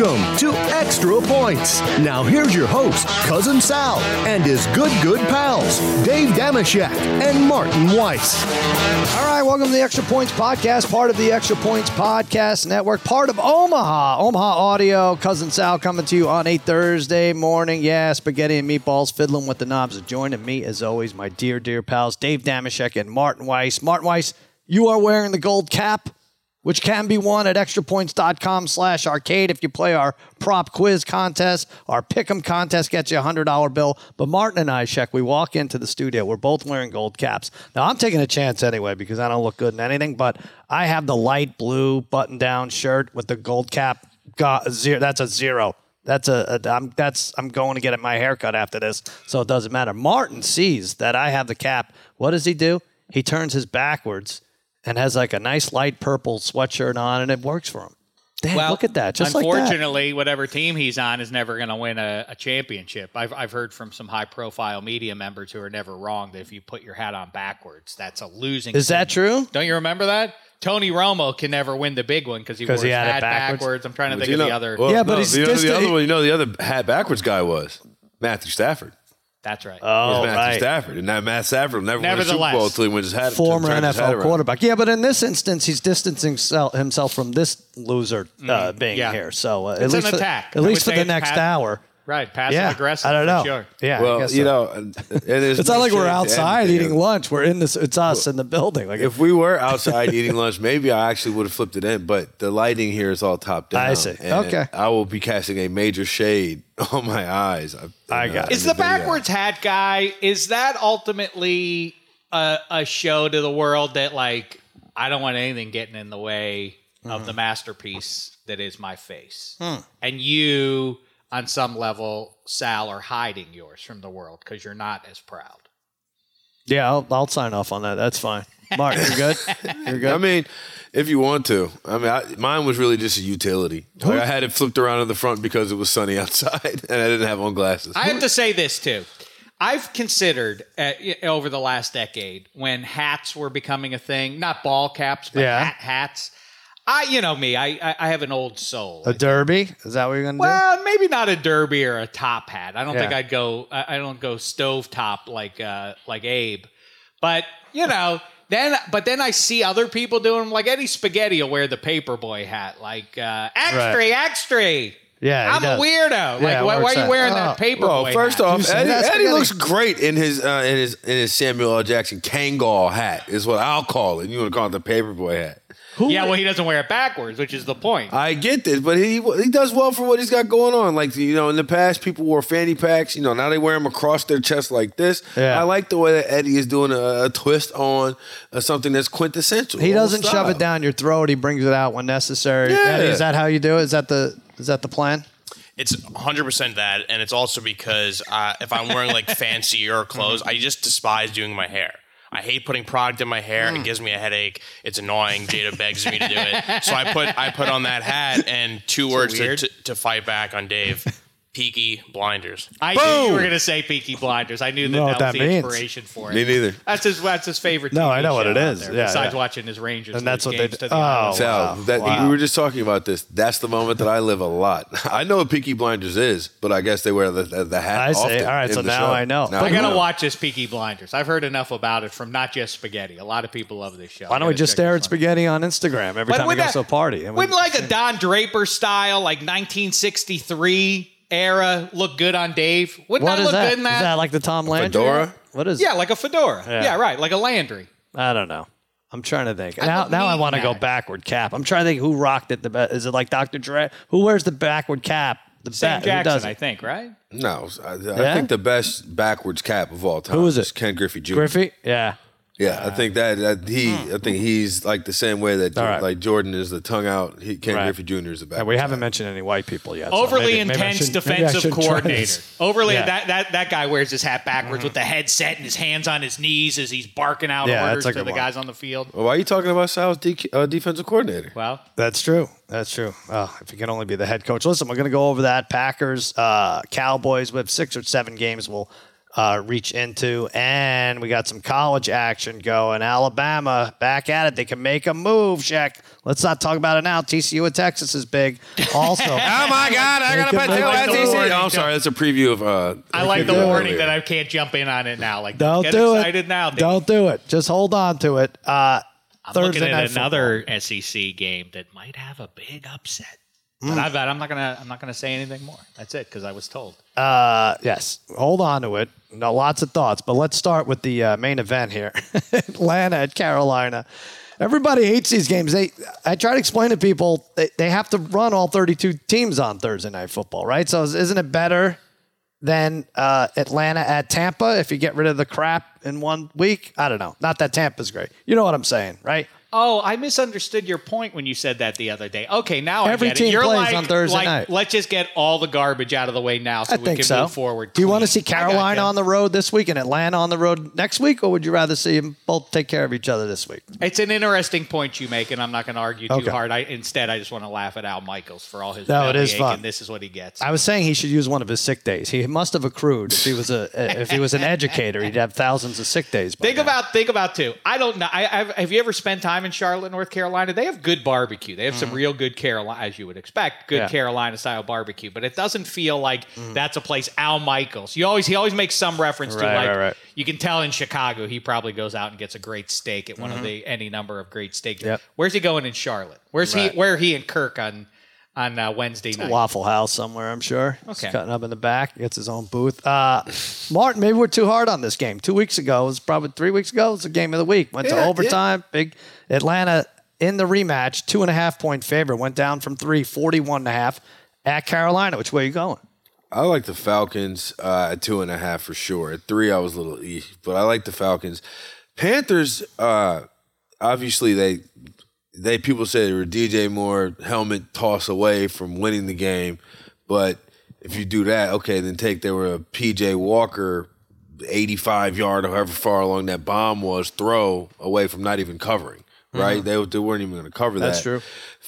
Welcome to Extra Points. Now here's your host, Cousin Sal, and his good, good pals, Dave Dameshek and Martin Weiss. All right, welcome to the Extra Points Podcast, part of the Extra Points Podcast Network, part of Omaha, Omaha Audio. Cousin Sal coming to you on a Thursday morning. Yeah, spaghetti and meatballs, fiddling with the knobs. Joining me, as always, my dear, dear pals, Dave Dameshek and Martin Weiss. Martin Weiss, you are wearing the gold cap which can be won at extrapoints.com slash arcade if you play our prop quiz contest. Our pick'em contest gets you a $100 bill. But Martin and I, Sheck, we walk into the studio. We're both wearing gold caps. Now, I'm taking a chance anyway because I don't look good in anything, but I have the light blue button-down shirt with the gold cap. Got zero. That's a zero. That's a, a I'm that's I'm going to get my haircut after this, so it doesn't matter. Martin sees that I have the cap. What does he do? He turns his backwards and has like a nice light purple sweatshirt on, and it works for him. Damn, well, look at that! Just like that. unfortunately, whatever team he's on is never going to win a, a championship. I've, I've heard from some high-profile media members who are never wrong that if you put your hat on backwards, that's a losing. Is that true? Don't you remember that? Tony Romo can never win the big one because he wore 'Cause he his had it hat backwards? backwards. I'm trying to But think you of know- the other. well, Yeah, but no, he's you know just the a- other one. You know the other hat backwards guy was Matthew Stafford. That's right. It Oh, was Matthew right. Stafford, and that Matt Stafford never win a Super Bowl until he wins his hat. Former his NFL around. quarterback. Yeah, but in this instance, he's distancing himself from this loser uh, being Mm, yeah. here. So uh, at It's an least for, attack. at I least for the next pat- hour. Right, passive Yeah, aggressive. I don't know. Sure. Yeah, I Well, guess you know, and- and it's not like we're shade to outside anything. eating lunch. We're in this. It's us in the building. Like If we were outside eating lunch, maybe I actually would have flipped it in. But the lighting here is all top down. I see. and Okay. I will be casting a major shade on my eyes. I got it. Is the backwards hat guy? Is that ultimately a, a show to the world that like I don't want anything getting in the way of the mm-hmm. masterpiece that is my face, hmm. and you on some level, Sal, are hiding yours from the world because you're not as proud. yeah, I'll, I'll sign off on that. That's fine. Mark, you're good. You're good. I mean, if you want to. I mean, I, mine was really just a utility. Like I had it flipped around to the front because it was sunny outside, and I didn't have on glasses. I have to say this too. I've considered uh, over the last decade when hats were becoming a thing, not ball caps, but Yeah. hat hats. I, you know me, I, I, I have an old soul. a derby? Is that what you're gonna do? Well, maybe not a derby or a top hat. I don't think I'd go. I I don't go stove top like uh, like Abe, but you know. Then, but then I see other people doing them. Like Eddie Spaghetti will wear the paperboy hat, like uh, extra, Right. extra. Yeah, I'm a weirdo. Like, Yeah, it why, why are you wearing Oh. that paperboy? Well, first hat? off, Eddie, Eddie looks great in his uh, in his in his Samuel L. Jackson Kangol hat. Is what I'll call it. You want to call it the paperboy hat? Yeah, well, he doesn't wear it backwards, which is the point. I get this, but he he does well for what he's got going on. Like you know, in the past, people wore fanny packs. You know, now they wear them across their chest like this. Yeah. I like the way that Eddie is doing a, a twist on uh, something that's quintessential. He doesn't shove it down your throat. He brings it out when necessary. Yeah. Eddie, is that how you do it? Is that the is that the plan? It's 100% that, and it's also because uh, if I'm wearing like fancier clothes, I just despise doing my hair. I hate putting product in my hair. It mm. gives me a headache. It's annoying. Jada begs me to do it, so I put I put on that hat and two words to, to, to fight back on Dave: Peaky Blinders. I knew you were going to say Peaky Blinders. I knew that know that, what that was the means. inspiration for it. Me neither. That's his. That's his favorite. No, TV I know what show it out is. there, Yeah, besides yeah. watching his Rangers And that's lose what they games did. to the Oh, Islanders. Sal, Wow. that Wow. we were just talking about this. That's the moment that I live a lot. I know what Peaky Blinders is, but I guess they wear the, the, the hat. I see. often All right, in so the now show. I know. Now I you gotta watch this Peaky Blinders. I've heard enough about it from not just spaghetti. A lot of people love this show. Why don't we just stare at spaghetti on Instagram every time we go that, to a party? And we- wouldn't like a Don Draper style, like 1963 era, look good on Dave? Wouldn't what that is look that? good in Is that? that like the Tom Landry? fedora? What is? yeah, like a fedora. Yeah. Yeah. right, like a Landry. I don't know. I'm trying to think. Now, don't now I need want to go that. backward cap. I'm trying to think who rocked it the best. Is it like Dr. Dre? Who wears the backward cap the Sam best? Who does Jackson. I think, right? No, I, I Yeah? think the best backwards cap of all time. Who is it? Ken Griffey Jr. Griffey? Yeah. Yeah, I think that, that he, I think he's like the same way that. All right. like Jordan is the tongue out. He, Ken Right. Griffey Jr. is the back. And we haven't mentioned any white people yet. Overly maybe- maybe intense maybe I defensive coordinator. Overly Yeah. That, that that guy wears his hat backwards with the headset and his hands on his knees as he's barking out Yeah, orders that's to the one. guys on the field. Well, why are you talking about Sal's de- uh, defensive coordinator? Well, That's true. That's true. Oh, if you can only be the head coach. Listen, we're going to go over that. Packers, uh, Cowboys. We have six or seven games we'll uh, reach into. And we got some college action going. Alabama back at it. They can make a move, Shaq. Let's not talk about it now. TCU at Texas is big. Also, Oh my God! I gotta put two like the SEC. warning. Oh, I'm sorry. That's a preview of. Uh, I like the do it. warning that I can't jump in on it now. Like, don't get do excited it. now. Dave. Don't do it. Just hold on to it. Uh, I'm Thursday looking night at football. another SEC game that might have a big upset. Mm. But I bet I'm not gonna I'm not gonna say anything more. That's it because I was told. Uh, yes, hold on to it. No, lots of thoughts, but let's start with the uh, main event here: Atlanta at Carolina. Everybody hates these games. They, I try to explain to people they, they have to run all 32 teams on Thursday night football, right? So isn't it better than uh, Atlanta at Tampa if you get rid of the crap in one week? I don't know. Not that Tampa's great. You know what I'm saying, right? Oh, I misunderstood your point when you said that the other day. Okay, now Every I get team it. You're plays like, on Thursday like, night. Let's just get all the garbage out of the way now, so I we think can so. move forward. Do you want to see Carolina on the road this week and Atlanta on the road next week, or would you rather see them both take care of each other this week? It's an interesting point you make, and I'm not going to argue too Okay. hard. I instead I just want to laugh at Al Michaels for all his No, it is fun. and this is what he gets. I was saying he should use one of his sick days. He must have accrued. If he was a if he was an educator, he'd have thousands of sick days. Think now. about think about too. I don't know. I, I've, have you ever spent time in Charlotte, North Carolina? They have good barbecue. They have some real good Carolina, as you would expect, good Mm-hmm. Yeah. Mm. Carolina style barbecue. But it doesn't feel like that's a place. Al Michaels. You always he always makes some reference to Right, like right, right. you can tell in Chicago he probably goes out and gets a great steak at one of the any number of great steak. Mm-hmm. Yep. Where's he going in Charlotte? Where's he? Where are he and Kirk on on uh, Wednesday night? Waffle House somewhere, I'm sure. He's Okay. cutting up in the back, gets his own booth. Uh, Martin, maybe we're too hard on this game. Two weeks ago, it was probably three weeks ago, it was the game of the week. Went to Yeah, overtime. Big Atlanta in the rematch, two and a half point favorite. Went down from three, 41 and a half at Carolina. Which way are you going? I like the Falcons uh, at two and a half for sure. At three, I was a little e, but I like the Falcons. Panthers, uh, obviously they they people say they were DJ Moore helmet toss away from winning the game, but if you do that, okay, then take they were a PJ Walker. 85 yard, or however far along that bomb was, throw away from not even covering, right? They, they weren't even going to cover Mm-hmm. That's true.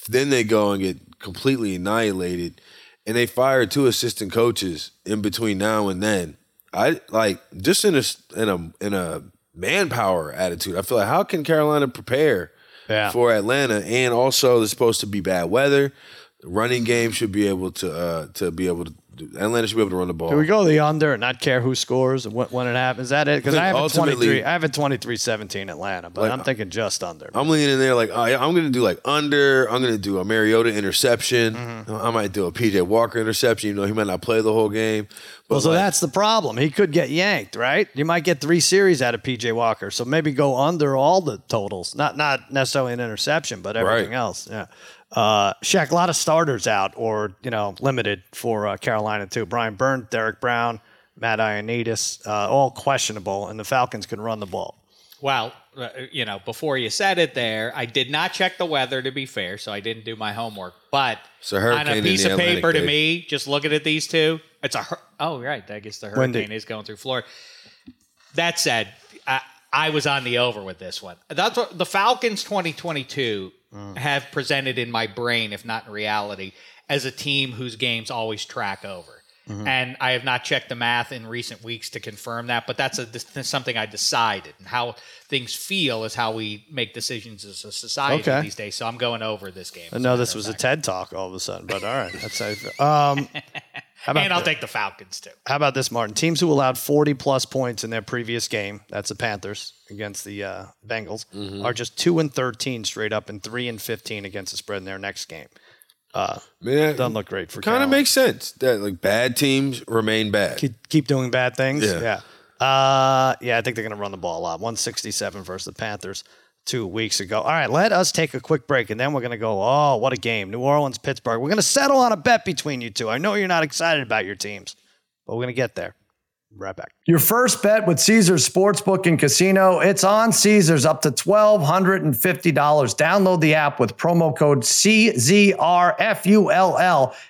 Then they go and get completely annihilated, and they fire two assistant coaches in between now and then. I like just in a in a in a manpower attitude. I feel like how can Carolina prepare Yeah. for Atlanta? And also, there's supposed to be bad weather. The running game should be able to uh, to be able to. Atlanta should be able to run the ball. Do we go the under and not care who scores and when, it happens? Is that it? Because I I have a 23. I have a 23-17 Atlanta, but Like, I'm thinking just under. I'm leaning in there like oh, yeah, I'm going to do like under. I'm going to do a Mariota interception. Mm-hmm. I might do a PJ Walker interception. You know, he might not play the whole game. Well, so like, that's the problem. He could get yanked, right? You might get three series out of PJ Walker. So maybe go under all the totals. Not not necessarily an interception, but everything Right. else. Yeah. Uh, Shaq, a lot of starters out or, you know, limited for uh, Carolina, too. Brian Burns, Derek Brown, Matt Ioannidis, uh, all questionable, and the Falcons can run the ball. Well, uh, you know, before you said it there, I did not check the weather to be fair, so I didn't do my homework. But It's a on a piece of Atlantic, paper to me, just looking at these two, it's a hur- oh right, I guess the hurricane Windy. is going through Florida. That said, I, I was on the over with this one. That's what the Falcons 2022 Mm. have presented in my brain, if not in reality, as a team whose games always track over. Mm-hmm. And I have not checked the math in recent weeks to confirm that, but that's a that's something I decided. And how things feel is how we make decisions as a society Okay. these days. So I'm going over this game. No, this was a TED talk all of a sudden, but all right. That's feel. Um, how about and I'll the- take the Falcons too. How about this, Martin? Teams who allowed 40 plus points in their previous game, that's the Panthers against the uh, Bengals, Mm-hmm. are just 2 and 13 straight up and 3 and 15 against the spread in their next game. Man, Doesn't look great for kind of makes sense that like bad teams remain bad. keep, keep doing bad things. Yeah. Yeah. Uh, yeah, I think they're going to run the ball a lot. 167 versus the Panthers two weeks ago. All right, let us take a quick break, and then we're going to go, oh, what a game. New Orleans, Pittsburgh. We're going to settle on a bet between you two. I know you're not excited about your teams, but we're going to get there. Right back. Your first bet with Caesars Sportsbook and Casino, it's on Caesars up to $1,250. Download the app with promo code CZRFULL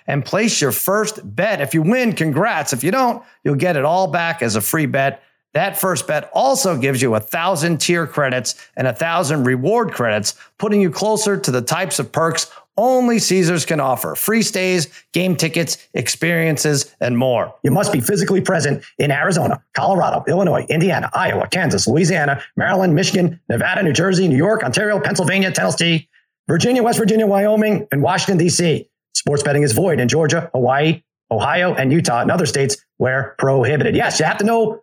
and place your first bet. If you win, congrats. If you don't, you'll get it all back as a free bet. That first bet also gives you a thousand tier credits and a thousand reward credits, putting you closer to the types of perks only Caesars can offer free stays, game tickets, experiences, and more. You must be physically present in Arizona, Colorado, Illinois, Indiana, Iowa, Kansas, Louisiana, Maryland, Michigan, Nevada, New Jersey, New York, Ontario, Pennsylvania, Tennessee, Virginia, West Virginia, Wyoming, and Washington, D.C. Sports betting is void in Georgia, Hawaii, Ohio, and Utah, and other states where prohibited. Yes, you have to know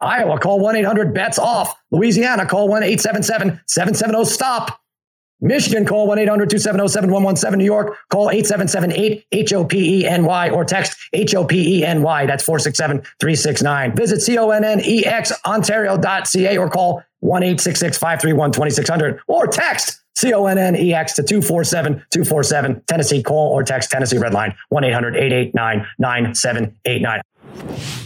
Iowa, call 1 800 bets off. Louisiana, call 1 877 770 stop. Michigan, call 1 800 270 7117. New York, call 877 8 HOPENY or text HOPENY. That's 467 369. Visit CONNEX Ontario.ca or call 1 866 531 2600 or text CONNEX to 247 247. Tennessee, call or text Tennessee Red Line 1 800 889 9789.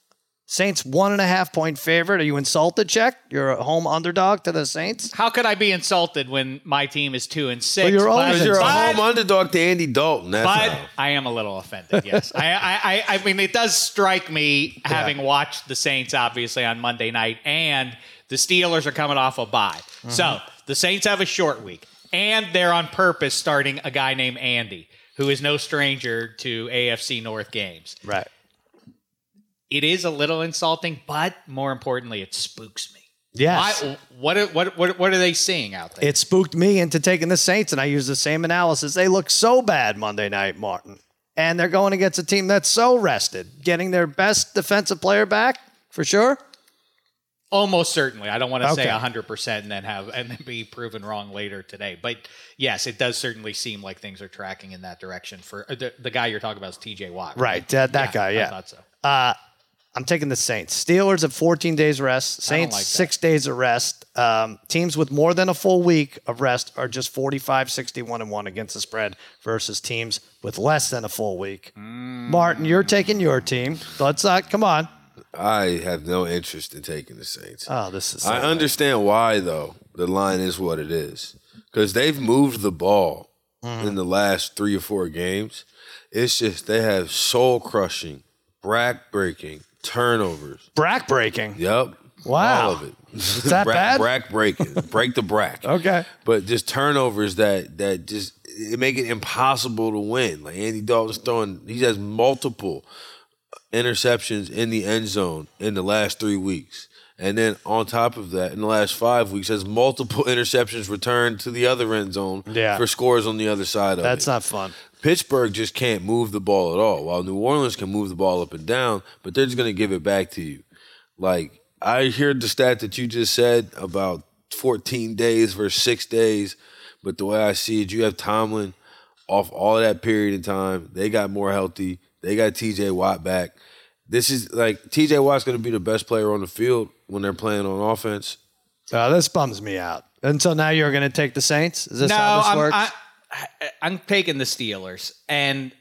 Saints one and a half point favorite. Are you insulted, Check? You're a home underdog to the Saints. How could I be insulted when my team is two and six? Well, you're always Because you're a but- home underdog to Andy Dalton. That's But how. I am a little offended. Yes, I, I, I, I mean, it does strike me having watched the Saints obviously on Monday night, and the Steelers are coming off a bye. Mm-hmm. So the Saints have a short week, and they're on purpose starting a guy named Andy, who is no stranger to AFC North games. Right. It is a little insulting, but more importantly, it spooks me. Yes. Why, what, are- what, what, what are they seeing out there? It spooked me into taking the Saints, and I used the same analysis. They look so bad Monday night, Martin. And they're going against a team that's so rested, getting their best defensive player back for sure. Almost certainly. I don't want to say Okay. 100% and then have and then be proven wrong later today. But yes, it does certainly seem like things are tracking in that direction for uh, the, the guy you're talking about is TJ Watt. Right. That, that guy, I thought so. Uh, I'm taking the Saints. Steelers have 14 days rest. Saints, like six days of rest. Um, teams with more than a full week of rest are just 45, 61, and 1 against the spread versus teams with less than a full week. Martin, you're taking your team. Let's not, come on. I have no interest in taking the Saints. Oh, this is. I understand why, though. The line is what it is. Because they've moved the ball Mm-hmm. in the last three or four games. It's just they have soul crushing, brack breaking turnovers. Brack breaking. Yep. Wow. All of it. Is that brack, bad? Brack breaking. Break the brack. Okay. But just turnovers that that just it make it impossible to win. Like Andy Dalton's throwing, he has multiple interceptions in the end zone in the last three weeks. And then on top of that, in the last five weeks, has multiple interceptions returned to the other end zone Yeah. for scores on the other side of That's it. not fun. Pittsburgh just can't move the ball at all. While New Orleans can move the ball up and down, but they're just going to give it back to you. Like I heard the stat that you just said about 14 days versus six days, but the way I see it, you have Tomlin off all that period of time. They got more healthy. They got T.J. Watt back. This is like T.J. Watt's going to be the best player on the field when they're playing on offense. Uh, this bums me out. And so now you're going to take the Saints? Is this no, how this I'm, works? I, I'm taking the Steelers, and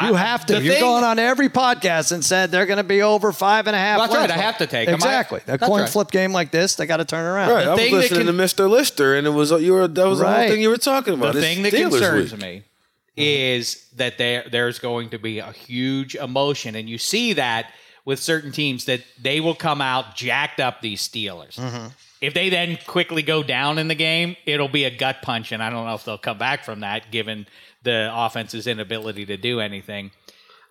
you I- have to. the You're thing- going on every podcast and said they're going to be over five and a half. That's wins. right, I have to take 'em. I- Exactly. a that's coin right. flip game like this, they got to turn around. Right. I was thing listening can- to Mr. Lister, and it was you were that was the whole thing you were talking about. the It's thing that Steelers concerns week. me is that there there's going to be a huge emotion, and you see that with certain teams that they will come out jacked up these Steelers. Mm-hmm. If they then quickly go down in the game, it'll be a gut punch, and I don't know if they'll come back from that given the offense's inability to do anything.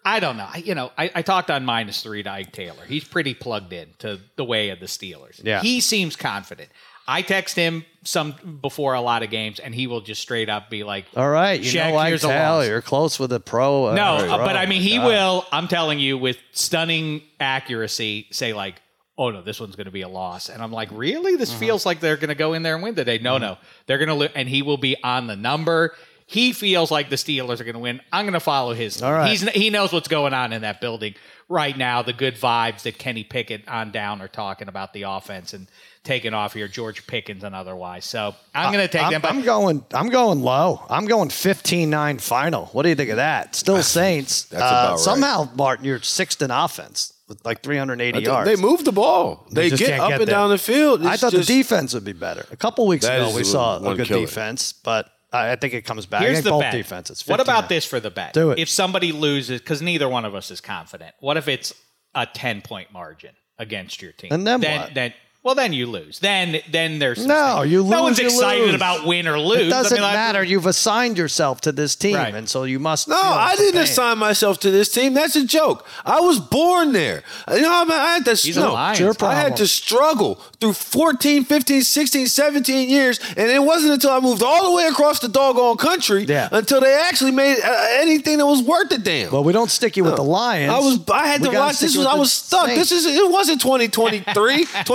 I don't know. I, you know, I, I talked on minus three to Ike Taylor. He's pretty plugged in to the way of the Steelers. Yeah. He seems confident. I text him some before a lot of games, and he will just straight up be like, All right. You know, I here's a tell loss. you're close with a pro. uh, No, pro. but I mean, he God. will. I'm telling you, with stunning accuracy, say like, "Oh no, this one's going to be a loss," and I'm like, "Really? This Uh-huh. feels like they're going to go in there and win today." Mm-hmm. No, no, they're going to, li- and he will be on the number. He feels like the Steelers are going to win. I'm going to follow his. All right. He's he knows what's going on in that building right now. The good vibes that Kenny Pickett on down are talking about the offense and taking off here, George Pickens and otherwise. So I'm going to take I'm, them. But I'm going. I'm going low. I'm going 15-9 final. What do you think of that? Still Saints. That's about right. Somehow, Martin, you're sixth in offense with like 380 I yards. They move the ball. They, just get up get and there. down the field. I thought just- the defense would be better. A couple weeks ago, we saw a good killer. defense, but I I think it comes back. Here's the both bet. defenses. What about this for the bet? Do it. If somebody loses, because neither one of us is confident. What if it's a ten point margin against your team? And then then, what? then well, then you lose. Then then there's No, you lose. No one's you excited lose. about win or lose. It doesn't I mean, like- matter. You've assigned yourself to this team, Right. and so you must. No, feel I didn't pain. assign myself to this team. That's a joke. I was born there. You know, I, mean, I had to. He's no, Your I had to struggle through 14, 15, 16, 17 years, and it wasn't until I moved all the way across the doggone country Yeah. until they actually made uh, anything that was worth a damn. Well, we don't stick you with the Lions. I was I had We to watch this was I was stuck. Saints. This is it wasn't 2023,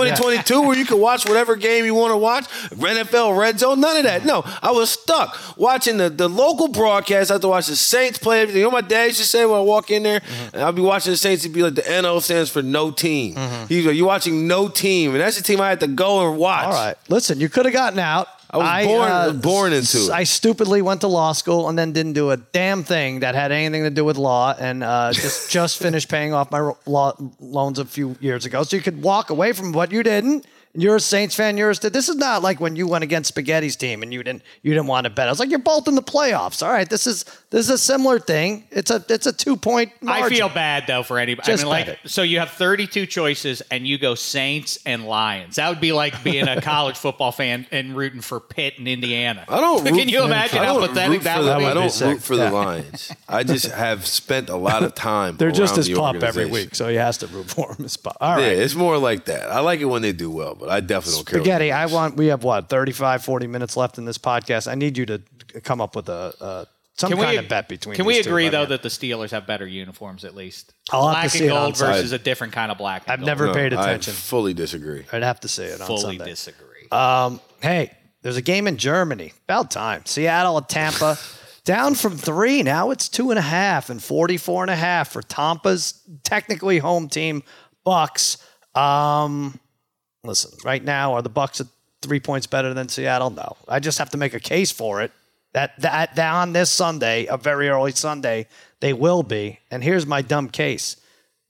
2022 where you could watch whatever game you want to watch, NFL Red Zone, none of that. No, I was stuck watching the, the local broadcast. I had to watch the Saints play everything. You know what my dad used to say when I walk in there? Mm-hmm. And I'll be watching the Saints, he'd be like the NO stands for no team. He's like, You're watching no team. And that's the team I had to go and watch. All right. Listen, you could have gotten out. Uh, I was born- born into it. I stupidly went to law school and then didn't do a damn thing that had anything to do with law, and uh, just just finished paying off my law loans a few years ago. So you could walk away from what you didn't. You're a Saints fan. You're a st- this is not like when you went against Spaghetti's team and you didn't you didn't want to bet. I was like, you're both in the playoffs. All right, this is this is a similar thing. It's a it's a two point. I feel bad though for anybody. Just I mean, bet like, so you have 32 choices, and you go Saints and Lions. That would be like being a college football fan and rooting for Pitt and Indiana. I don't. Can root you imagine I how don't pathetic root that for would the- be? I That would be don't root for the Lions. I just have spent a lot of time. They're just around his the pup every week, so he has to root for him. His pup. All Yeah, it's more like that. I like it when they do well, but I definitely don't care. what Spaghetti, they I want, we have what, 35, 40 minutes left in this podcast. I need you to come up with a, uh, some Can kind we of bet between Can we these two agree by though that the Steelers have better uniforms at least? I'll have to black see and it on gold Sunday. versus a different kind of black. And I've gold. never No, paid attention. I fully disagree. I'd have to see it on fully Sunday. disagree. Um, hey, there's a game in Germany. About time. Seattle at Tampa. Down from three. Now it's two and a half and 44 and a half for Tampa's technically home team, Bucks. Um, listen, right now, are the Bucks at three points better than Seattle? No. I just have to make a case for it. That, that, that on this Sunday, a very early Sunday, they will be. And here's my dumb case.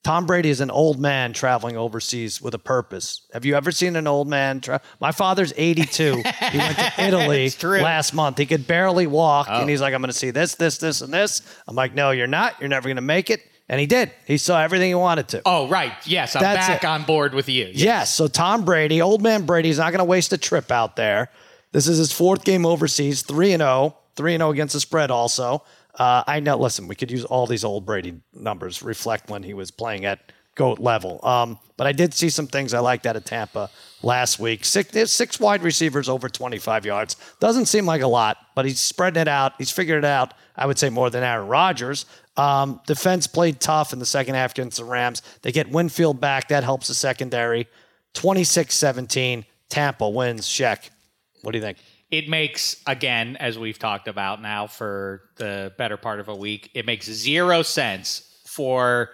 Tom Brady is an old man traveling overseas with a purpose. Have you ever seen an old man? Tra- My father's 82. he went to Italy last month. He could barely walk, and oh. he's like, "I'm going to see this, this, this, and this." I'm like, "No, you're not. You're never going to make it." And he did. He saw everything he wanted to. Oh right, yes, I'm That's back it. on board with you. Yes. So Tom Brady, old man Brady's not going to waste a trip out there. This is his fourth game overseas, 3 and 0, 3 and 0 against the spread also. Uh, I know, listen, we could use all these old Brady numbers reflect when he was playing at goat level. Um, but I did see some things I liked out of Tampa last week. Six, six wide receivers over 25 yards. Doesn't seem like a lot, but he's spreading it out. He's figured it out. I would say more than Aaron Rodgers. Um, defense played tough in the second half against the Rams. They get Winfield back. That helps the secondary. 26 17. Tampa wins. Sheck. What do you think? it makes again as we've talked about now for the better part of a week it makes zero sense for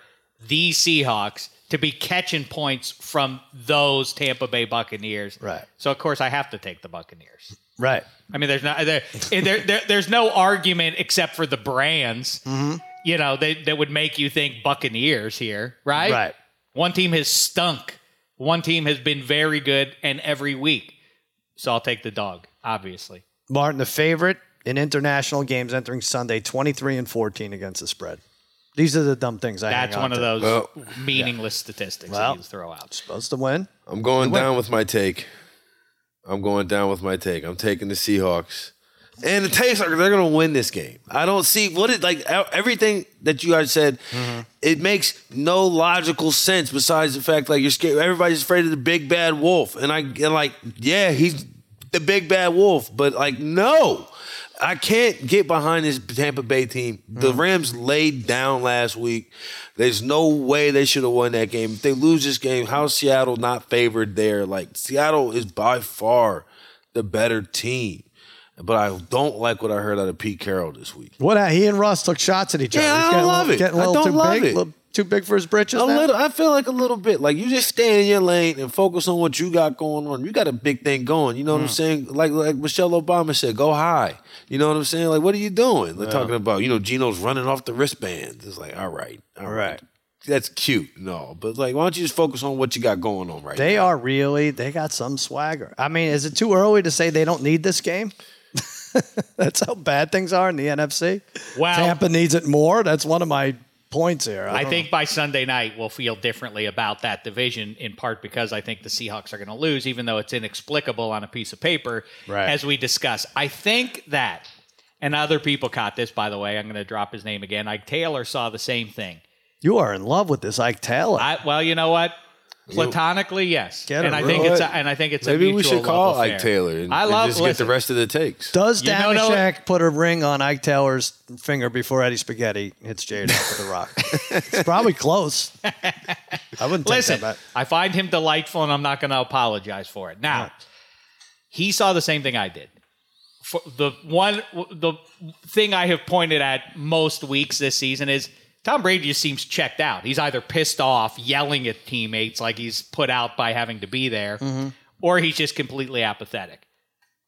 the seahawks to be catching points from those tampa bay buccaneers Right. so of course i have to take the buccaneers Right. i mean there's not there, there, there there's no argument except for the brands Mm-hmm. You know they, that would make you think buccaneers here right Right. one team has stunk one team has been very good and every week so i'll take the dog obviously Martin, the favorite in international games entering Sunday, 23 and 14 against the spread. These are the dumb things I That's hang on one of those Well, meaningless statistics Well, that you throw out. Supposed to win. I'm going down with my take. I'm going down with my take. I'm taking the Seahawks. And the takes are they're going to win this game. I don't see what it like everything that you guys said. Mm-hmm. It makes no logical sense besides the fact like you're scared. Everybody's afraid of the big bad wolf, and I and like yeah, he's the big bad wolf, but like no, I can't get behind this Tampa Bay team. The mm. Rams laid down last week. There's no way they should have won that game. If they lose this game, how's Seattle not favored there? Like Seattle is by far the better team. But I don't like what I heard out of Pete Carroll this week. What he and Russ took shots at each other. Yeah, I don't love little, it. I don't too love big, it. little too big for his britches. A now? little, I feel like a little bit. Like you just stay in your lane and focus on what you got going on. You got a big thing going. You know what Mm. I'm saying? Like like Michelle Obama said, go high. You know what I'm saying? Like what are you doing? They're talking about you know Geno's running off the wristbands. It's like all right, all right. That's cute, no, but like, why don't you just focus on what you got going on right They now? are really, they got some swagger. I mean, is it too early to say they don't need this game? That's how bad things are in the NFC. Well- Tampa needs it more. That's one of my points here. I don't think by Sunday night we'll feel differently about that division, in part because I think the Seahawks are going to lose, even though it's inexplicable on a piece of paper, Right. as we discuss. I think that, and other people caught this, by the way. I'm going to drop his name again. Ike Taylor saw the same thing. you are in love with this Ike Taylor. I, well, you know what? Platonically, yes, Get and it, I think bro. it's a, and I think it's Maybe a we should call love Ike. Taylor and, I and love just get the rest of the takes. Does You know, no- Dameshek put a ring on Ike Taylor's finger before Eddie Spaghetti hits Jada with the rock? it's probably close. I wouldn't take Listen, that back. I find him delightful, and I'm not going to apologize for it. Now, he saw the same thing I did. For the one, the thing I have pointed at most weeks this season is Tom Brady just seems checked out. He's either pissed off, yelling at teammates like he's put out by having to be there, Mm-hmm. or he's just completely apathetic.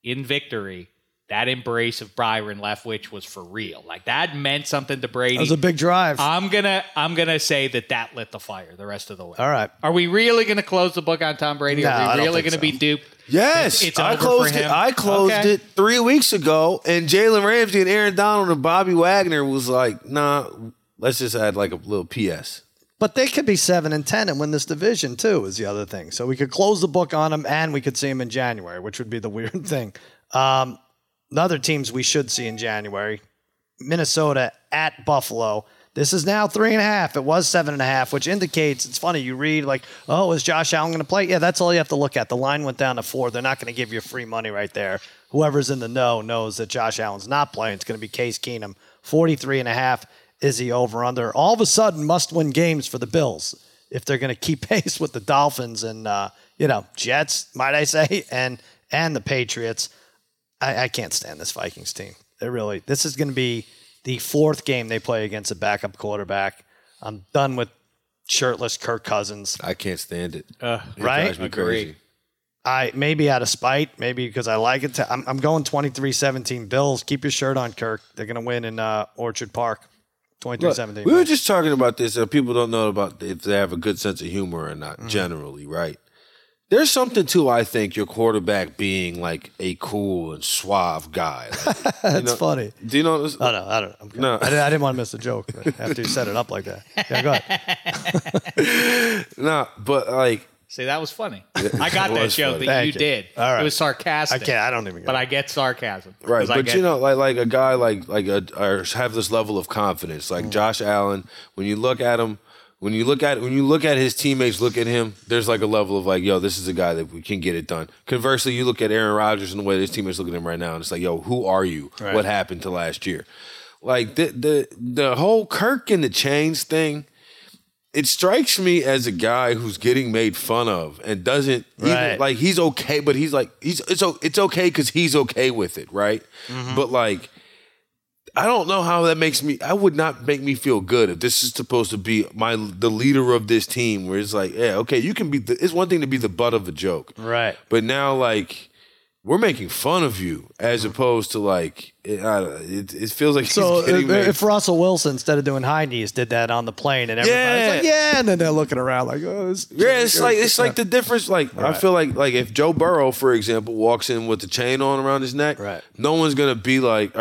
In victory, that embrace of Byron Leftwich was for real. Like that meant something to Brady. That was a big drive. I'm gonna I'm gonna say that that lit the fire the rest of the way. All right. Are we really gonna close the book on Tom Brady? No, Are we don't really gonna be duped? Yes, It's- it's I over for closed it. him? I closed Okay. it three weeks ago, and Jalen Ramsey and Aaron Donald and Bobby Wagner was like, "Nah, let's just add like a little PS." But they could be seven and ten and win this division too. Is the other thing. So we could close the book on them, and we could see them in January, which would be the weird thing. Um, the other teams we should see in January: Minnesota at Buffalo. This is now three and a half. It was seven and a half, which indicates it's funny. You read like, "Oh, is Josh Allen going to play?" Yeah, that's all you have to look at. The line went down to four. They're not going to give you free money right there. Whoever's in the know knows that Josh Allen's not playing. It's going to be Case Keenum. 43 and a half is the over under. All of a sudden, must win games for the Bills if they're going to keep pace with the Dolphins and uh, you know Jets, might I say, and and the Patriots. I, I can't stand this Vikings team. They really. This is going to be the fourth game they play against a backup quarterback. I'm done with shirtless Kirk Cousins. I can't stand it. Uh, It right? drives me Agree. crazy. I maybe out of spite, maybe because I like it. To, I'm, I'm going 23-17 Bills. Keep your shirt on, Kirk. They're going to win in uh, Orchard Park. 23-17. We were just talking about this. Uh, people don't know about if they have a good sense of humor or not. Mm-hmm. Generally, right? There's something to I think your quarterback being like a cool and suave guy. Like, That's funny. do you know? This? Oh no, I don't. I'm. No. I, didn't, I didn't want to miss the joke after you set it up like that. Yeah, go ahead. No, but like See, that was funny. I got that joke funny. that Thank you, did. All right. It was sarcastic. I can't. I don't even. Get But it. I get sarcasm. Right, but you know, like like a guy like like a or have this level of confidence, Mm. like Josh Allen. When you look at him, When you look at when you look at his teammates, look at him. There's like a level of like, yo, this is a guy that we can get it done. Conversely, you look at Aaron Rodgers and the way his teammates look at him right now, and it's like, yo, who are you? What happened to last year? Like the the the whole Kirk and the chains thing. It strikes me as a guy who's getting made fun of and doesn't even, Right. like he's okay, but he's like he's it's it's okay because he's okay with it, right? Mm-hmm. But like I don't know how that makes me. I would not make me feel good if this is supposed to be my the leader of this team. Where it's like, yeah, okay, you can be. The, it's one thing to be the butt of a joke, Right. but now like we're making fun of you as mm-hmm. opposed to like it, it, it feels like So he's getting if, if Russell Wilson instead of doing high knees did that on the plane and everybody's Yeah. like, yeah, and then they're looking around like, oh, this Yeah, it's like it's like the difference. Like I feel like like if Joe Burrow, for example, walks in with the chain on around his neck, Right. no one's gonna be like,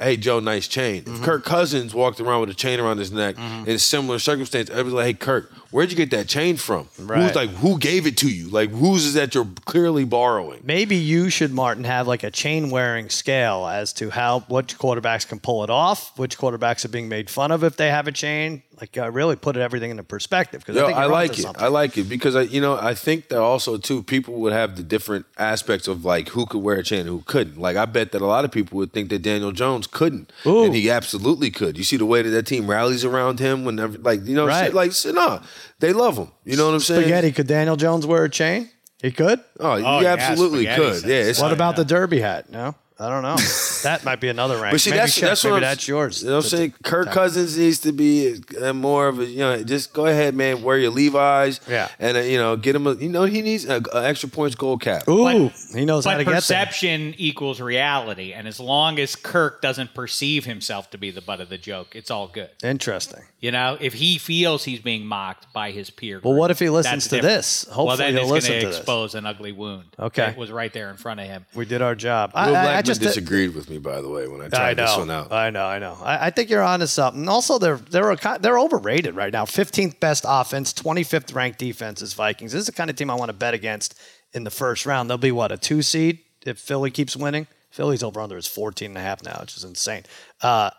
"Hey, Joe, nice chain." Mm-hmm. If Kirk Cousins walked around with a chain around his neck in similar circumstance, everybody's like, "Hey, Kirk, where'd you get that chain from? Right. Who's like who gave it to you? Like whose is that you're clearly borrowing?" Maybe you should, Martin, have like a chain wearing scale as to how which quarterbacks can pull it off, which quarterbacks are being made fun of if they have a chain. Like, uh, really put everything into perspective. Because I, think I, like it. something. I like it because I, you know, I think that also too people would have the different aspects of like who could wear a chain and who couldn't. Like I bet that a lot of people would think that Daniel Jones couldn't, Ooh. and he absolutely could. You see the way that that team rallies around him whenever, like you know, Right. shit, like shit, no, they love him. You know what I'm saying? Spaghetti, could Daniel Jones wear a chain? He could. Oh, Oh, you yeah, absolutely could. sense. Yeah, it's What about the derby hat? No, I don't know. that might be another rank. But see, maybe that's Shep, that's maybe what I'm, that's yours. You know what I'm saying? Kirk Cousins needs to be uh, more of a you know. Just go ahead, man. Wear your Levi's. Yeah. and uh, you know, get him. A, you know, he needs an extra points gold cap. Ooh, he knows how But to get there. perception equals reality, and as long as Kirk doesn't perceive himself to be the butt of the joke, it's all good. Interesting. You know, if he feels he's being mocked by his peer, Well, group, what if he listens to different. this? well, Hopefully then he'll it's listen going to to this. expose an ugly wound. Okay. that was right there in front of him. We did our job. Will I, I, I Blackmon just disagreed with me, by the way, when I I tried know. this one out. I know. I know. I, I think you're onto something. Also, they're they're a, they're overrated right now. 15th best offense, 25th ranked defense is Vikings. This is the kind of team I want to bet against in the first round. They'll be what a two seed if Philly keeps winning. Philly's over under is 14 and a half now, which is insane. Uh,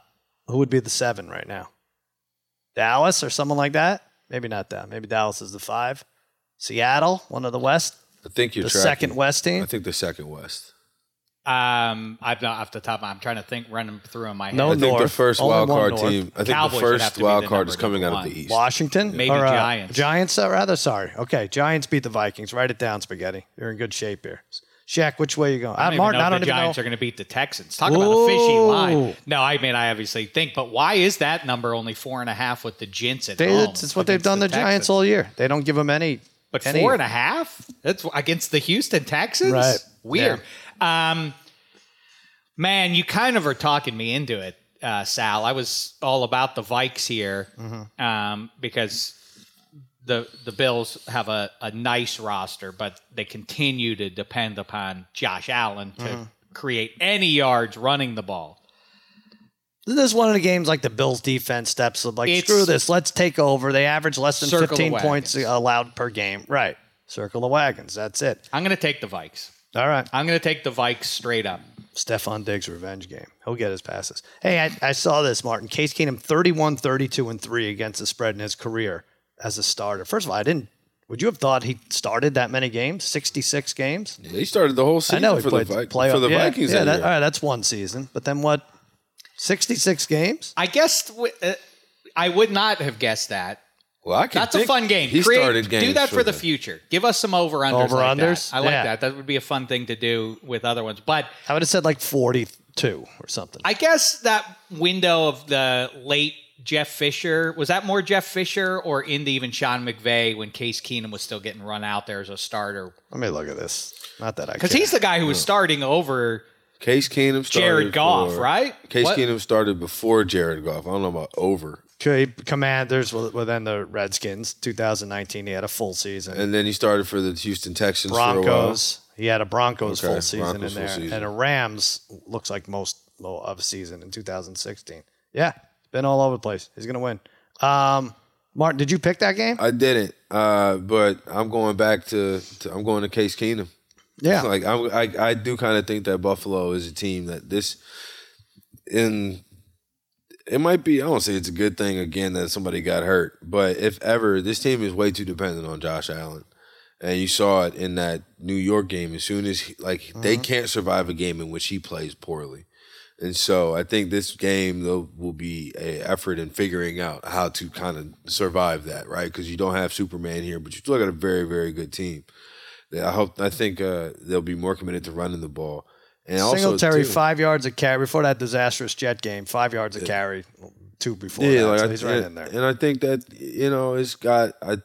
who would be the seven right now? Dallas or someone like that? Maybe not that. Maybe Dallas is the five. Seattle, one of the West, I think you're the tracking. second West team. I think the second West. Um, I've not off the top. I'm trying to think, running through in my head. No, I think the first wild card North. team. I think Cowboys the first wild card is coming out of the. East. Washington? Maybe or, uh, Giants. Giants, uh, rather. Sorry. Okay, Giants beat the Vikings. Write it down, Spaghetti. You're in good shape here. Shaq, which way are you going? I Uh, don't Martin, even know I don't the even Giants know. are going to beat the Texans. Talk about a fishy line. No, I mean I obviously think, but why is that number only four and a half with the Gents at They, home? it's, it's what they've done the, Texans? Giants all year. They don't give them any. But any, four and a half? That's against the Houston Texans? Right. Weird. Um, man, you kind of are talking me into it, uh, Sal. I was all about the Vikes here Mm-hmm. um, because the the Bills have a, a nice roster, but they continue to depend upon Josh Allen to Mm-hmm. create any yards running the ball. This is one of the games like the Bills defense steps up, like, It's- screw this. Let's take over. They average less than 15 points allowed per game. Right. Circle the wagons. That's it. I'm going to take the Vikes. All right. I'm going to take the Vikes straight up. Stefon Diggs revenge game. He'll get his passes. Hey, I, I saw this, Martin. Case Keenum 31, 32, and 3 against the spread in his career as a starter. First of all, I didn't. Would you have thought he started that many games? 66 games? He started the whole season I know he for, played the, Vi- playoff. for the yeah, Vikings. Yeah, that that, all right, that's one season. But then what? 66 games? I guess w- uh, I would not have guessed that. Well, I can That's a fun game. He Create- started games. Do that for the them. future. Give us some over unders. Over-unders? I like Yeah. that. That would be a fun thing to do with other ones. But I would have said like 42 or something. I guess that window of the late Jeff Fisher was that more Jeff Fisher or into even Sean McVay when Case Keenum was still getting run out there as a starter? Let me look at this. Not that I Because he's the guy who was starting over Case Keenum started Jared Goff, for- right? Case What? Keenum started before Jared Goff. I don't know about over. Okay, Commanders well, then the Redskins. 2019, he had a full season. And then he started for the Houston Texans for a while. Broncos. He had a Broncos Okay, full season Broncos in there, season. and a Rams looks like most of a season in 2016. Yeah, been all over the place. He's gonna win. Um, Martin, did you pick that game? I didn't, uh, but I'm going back to, to I'm going to Case Keenum. yeah, Like I'm, I, I do kind of think that Buffalo is a team that this in it might be. I don't say it's a good thing again that somebody got hurt, but if ever, this team is way too dependent on Josh Allen, and you saw it in that New York game. As soon as he, like they can't survive a game in which he plays poorly, and so I think this game though will be a effort in figuring out how to kind of survive that, right? Because you don't have Superman here, but you still got a very very good team. I hope. I think uh, they'll be more committed to running the ball. And also, Singletary, too- five yards of carry before that disastrous Jet game. Five yards of carry, two before Yeah, that. like so I- he's right and, in there. And I think that you know it's got I,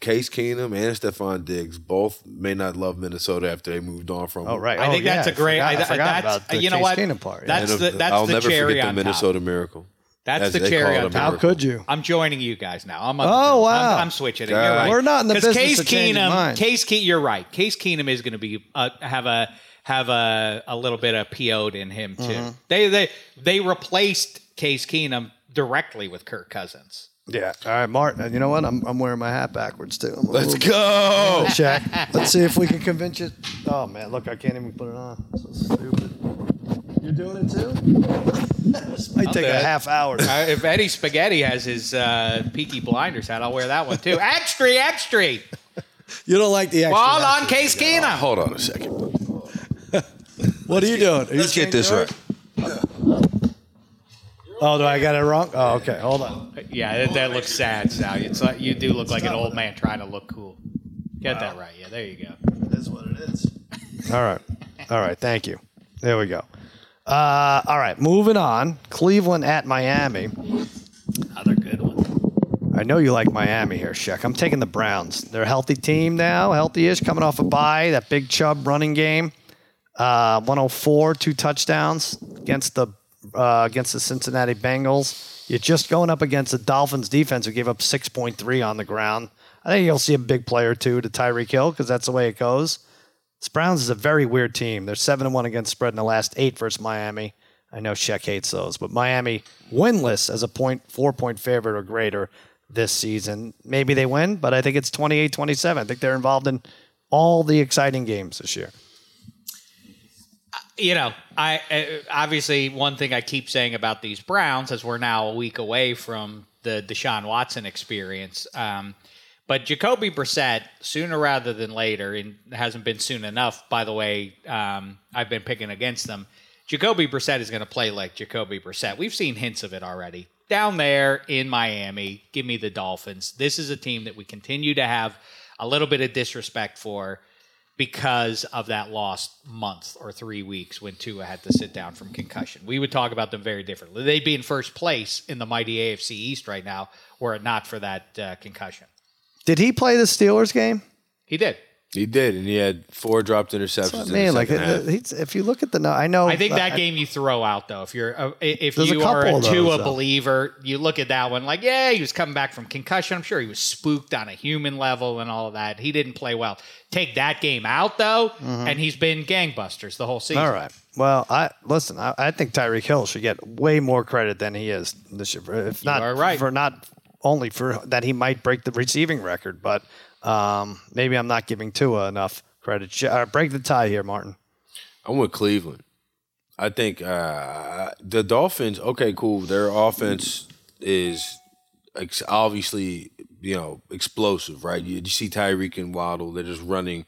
Case Keenum and Stefon Diggs both may not love Minnesota after they moved on from. Oh right. I oh, think that's a great. I forgot, I I, forgot that's about the you know Case what? Keenum part. That's And the that's I'll the never cherry forget on the top. Minnesota Miracle. That's as the cherry on top. How could you? I'm joining you guys now. I'm on Oh, wow. I'm, I'm switching it. You're right. We're not in the 'Cause business Case of changing Keenum, minds. Case Keenum, you're right. Case Keenum is going to be uh, have a have a, a little bit of PO'd in him too. Mm-hmm. They they they replaced Case Keenum directly with Kirk Cousins. Yeah. All right, Martin. You know what? I'm, I'm wearing my hat backwards too. I'm Let's go. bit- Check. Let's see if we can convince you. Oh man, look, I can't even put it on. So stupid. You're doing it too? this might take a dead. half hour. Uh, if Eddie Spaghetti has his uh, Peaky Blinders hat, I'll wear that one too. extra, extra. You don't like the extra. Well, on Case Keenum. Hold on a second. What are you doing? Are you Let's get this yours? right. Oh, do I got it wrong? Oh, okay. Hold on. Yeah, that, that looks sad, Sal. It's like you do look like an old man trying to look cool. Get that right. Yeah, there you go. That's what it is. All right. All right. Thank you. There we go. Uh, all right. Moving on. Cleveland at Miami. Another good one. I know you like Miami here, Sheck. I'm taking the Browns. They're a healthy team now, healthy-ish, coming off a bye. That big Chubb running game, uh, 104, two touchdowns against the uh, against the Cincinnati Bengals. You're just going up against the Dolphins defense, who gave up 6.3 on the ground. I think you'll see a big player too to Tyreek Hill because that's the way it goes. This Browns is a very weird team. They're seven and one against spread in the last eight versus Miami. I know Sheck hates those, but Miami winless as a point four point favorite or greater this season. Maybe they win, but I think it's 28-27. I think they're involved in all the exciting games this year. You know, I uh, obviously one thing I keep saying about these Browns is we're now a week away from the Deshaun Watson experience. Um, but Jacoby Brissett, sooner rather than later, and hasn't been soon enough. By the way, um, I've been picking against them. Jacoby Brissett is going to play like Jacoby Brissett. We've seen hints of it already down there in Miami. Give me the Dolphins. This is a team that we continue to have a little bit of disrespect for because of that lost month or three weeks when Tua had to sit down from concussion. We would talk about them very differently. They'd be in first place in the mighty AFC East right now were it not for that uh, concussion. Did he play the Steelers game? He did. He did, and he had four dropped interceptions. in Man, the like second half. he's, if you look at the, I know. I think that I- game you throw out though. If you're uh, if There's a you are couple a of those, believer, you look at that one like, yeah, he was coming back from concussion. I'm sure he was spooked on a human level and all of that. He didn't play well. Take that game out though, and he's been gangbusters the whole season. Mm-hmm. All right. Well, I listen. I, I think Tyreek Hill should get way more credit than he is this year. If not are right. for not only for that he might break the receiving record, but um, maybe I'm not giving Tua enough credit. Uh, break the tie here, Martin. I'm with Cleveland. I think uh, the Dolphins. Okay, cool. Their offense is ex- obviously you know explosive, right? You, you see Tyreek and Waddle. They're just running,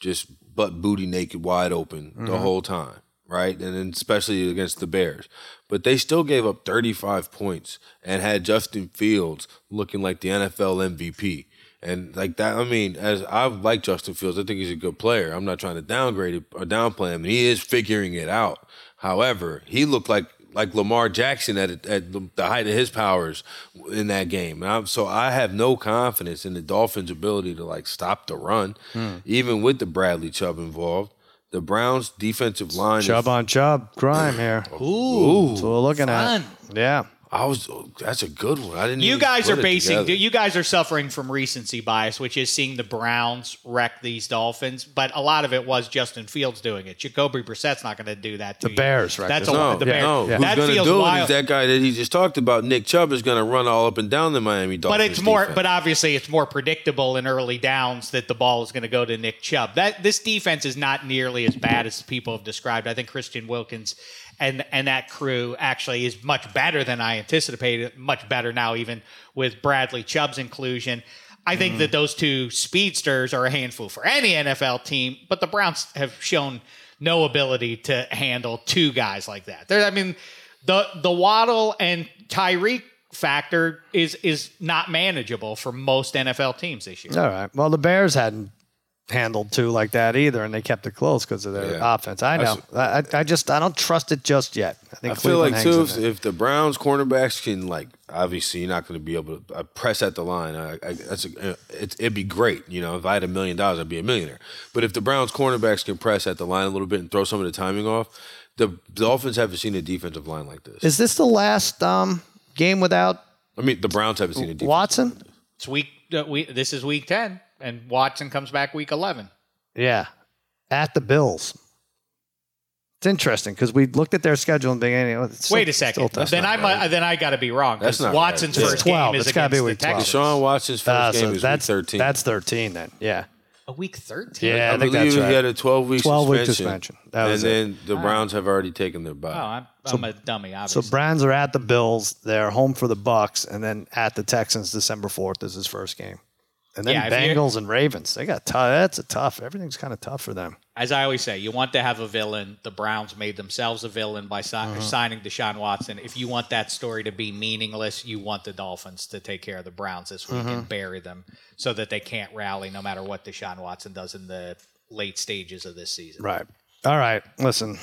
just butt booty naked, wide open the whole time, right? And then especially against the Bears. But they still gave up 35 points and had Justin Fields looking like the NFL MVP. And like that, I mean, as I like Justin Fields, I think he's a good player. I'm not trying to downgrade it or downplay him. He is figuring it out. However, he looked like like Lamar Jackson at at the the height of his powers in that game. And I'm, so I have no confidence in the Dolphins' ability to like stop the run, hmm. even with the Bradley Chubb involved. The Browns' defensive line. is- Chubb on Chubb, crime here. Ooh, That's what we're looking fun. at. Yeah. I was. That's a good one. I didn't. You even guys put are basing. together. You guys are suffering from recency bias, which is seeing the Browns wreck these Dolphins. But a lot of it was Justin Fields doing it. Jacoby Brissett's not going to do that. To The you. Bears wrecked That's us. a No, the Bears. no. Yeah. Who's That going to feels do it wild. is that guy that he just talked about. Nick Chubb is going to run all up and down the Miami Dolphins. But it's more. defense. But obviously, it's more predictable in early downs that the ball is going to go to Nick Chubb. That this defense is not nearly as bad as people have described. I think Christian Wilkins and and that crew actually is much better than I anticipated. Much better now, even with Bradley Chubb's inclusion. I think that mm-hmm. those two speedsters are a handful for any NFL team, but the Browns have shown no ability to handle two guys like that. There, I mean, the the Waddle and Tyreek factor is is not manageable for most NFL teams this year. All right. Well, the Bears hadn't handled two like that either, and they kept it close because of their Yeah. offense. I know. I, I- I just I don't trust it just yet. I think I feel like too, if, if the Browns cornerbacks can like, obviously you're not going to be able to uh, press at the line. I, I, that's a, uh, it, it'd be great, you know. If I had a million dollars, I'd be a millionaire. But if the Browns cornerbacks can press at the line a little bit and throw some of the timing off, the the Dolphins haven't seen a defensive line like this. Is this the last um, game without I mean, the Browns haven't seen a defense. Watson? It's week. Uh, we, this is week ten, and Watson comes back week eleven. Yeah, at the Bills. It's interesting because we looked at their schedule and beginning. oh, it's Wait a second. tough. Then I might. Then I got to be wrong. That's Because not Watson's right. first 12. game is It's be against week the Texans. Sean Watson's first game so is week that's 13. that's thirteen then. Yeah, A week thirteen. yeah. I, I, think believe that's he had a 12 week 12 week suspension. suspension. That and was it. then the Browns have already taken their bye. Oh, I'm, I'm a dummy. So Obviously. Browns are at the Bills. They're home for the Bucks, and then at the Texans December fourth is his first game. And then Yeah, Bengals and Ravens. They got tough. That's a tough. Everything's kind of tough for them. As I always say, you want to have a villain. The Browns made themselves a villain by si- Uh-huh. signing Deshaun Watson. If you want that story to be meaningless, you want the Dolphins to take care of the Browns this week Uh-huh. and bury them so that they can't rally no matter what Deshaun Watson does in the late stages of this season. Right. All right. Listen.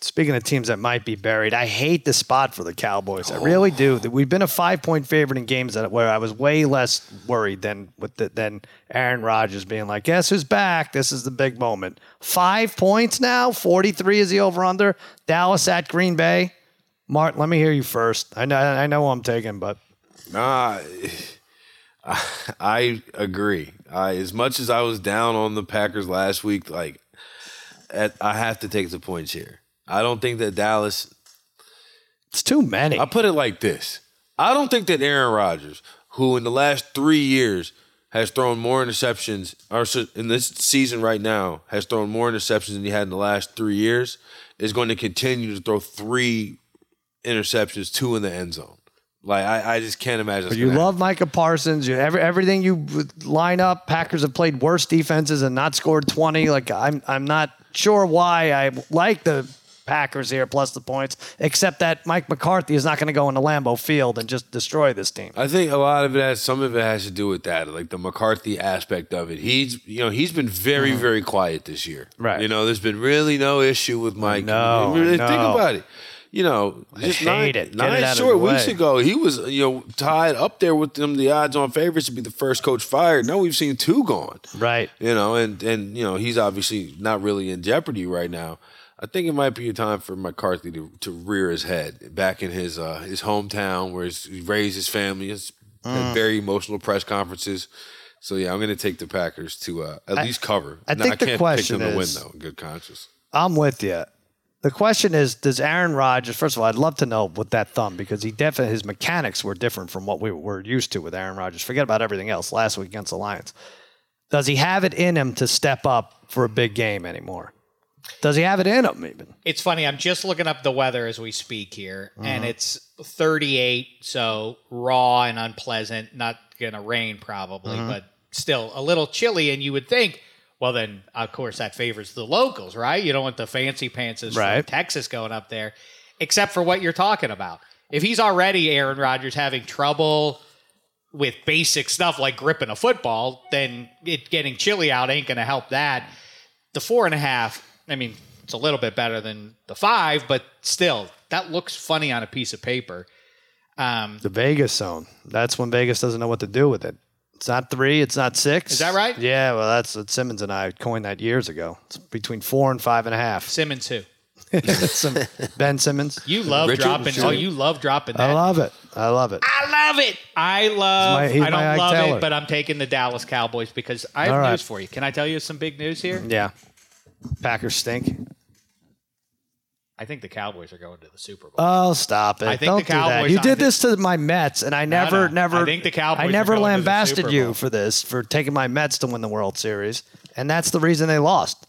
Speaking of teams that might be buried, I hate the spot for the Cowboys. I oh. really do. We've been a five point favorite in games that where I was way less worried than with the, than Aaron Rodgers being like, "Guess who's back? This is the big moment." Five points now. Forty three is the over under. Dallas at Green Bay. Mart, let me hear you first. I know I know I'm taking, but Nah, I, I agree. I, as much as I was down on the Packers last week, like at, I have to take the points here. I don't think that Dallas. it's too many. I put it like this: I don't think that Aaron Rodgers, who in the last three years has thrown more interceptions, or in this season right now has thrown more interceptions than he had in the last three years, is going to continue to throw three interceptions, two in the end zone. Like I, I just can't imagine. You love Micah Parsons. You every, everything you line up. Packers have played worse defenses and not scored twenty. Like I'm, I'm not sure why I like the Packers here plus the points, except that Mike McCarthy is not going to go into Lambeau Field and just destroy this team. I think a lot of it has some of it has to do with that, like the McCarthy aspect of it. He's you know he's been very mm-hmm. very quiet this year. Right. You know, there's been really no issue with Mike. I Really know. think about it. You know, just nine, it. Nine it short weeks way. ago, he was you know tied up there with them, the odds-on favorites to be the first coach fired. Now we've seen two gone. Right. You know, and and you know he's obviously not really in jeopardy right now. I think it might be a time for McCarthy to, to rear his head back in his uh, his hometown where he's, he raised his family. He's Mm. had very emotional press conferences. So yeah, I'm going to take the Packers to uh, at least cover. I No, think the can't question pick them to is- win though. Good conscience. I'm with you. The question is, does Aaron Rodgers? First of all, I'd love to know with that thumb because he definitely his mechanics were different from what we were used to with Aaron Rodgers. Forget about everything else. Last week against the Lions, does he have it in him to step up for a big game anymore? Does he have it in him even? It's funny. I'm just looking up the weather as we speak here, and Uh-huh. it's 38, so raw and unpleasant. Not gonna rain probably, Uh-huh. but still a little chilly. And you would think, well, then of course that favors the locals, right? You don't want the fancy pantses Right. from Texas going up there, except for what you're talking about. If he's already Aaron Rodgers having trouble with basic stuff like gripping a football, then it getting chilly out ain't going to help that. The four and a half, I mean, it's a little bit better than the five, but still, that looks funny on a piece of paper. Um, The Vegas zone. That's when Vegas doesn't know what to do with it. It's not three. It's not six. Is that right? Yeah. Well, that's what Simmons and I coined that years ago. It's between four and five and a half. Simmons, who Some- ben Simmons. you love Richard? dropping? Sure. Oh, you love dropping I love it. I love it. I love it. I love. He's my- he's I don't love Taylor. it, but I'm taking the Dallas Cowboys because I have All right. news for you. Can I tell you some big news here? Yeah. Packers stink. I think the Cowboys are going to the Super Bowl. Oh, stop it! I think Don't the do that. You did this to my Mets, and I never, no. never. I think the Cowboys I never going to the lambasted you for this for taking my Mets to win the World Series, and that's the reason they lost.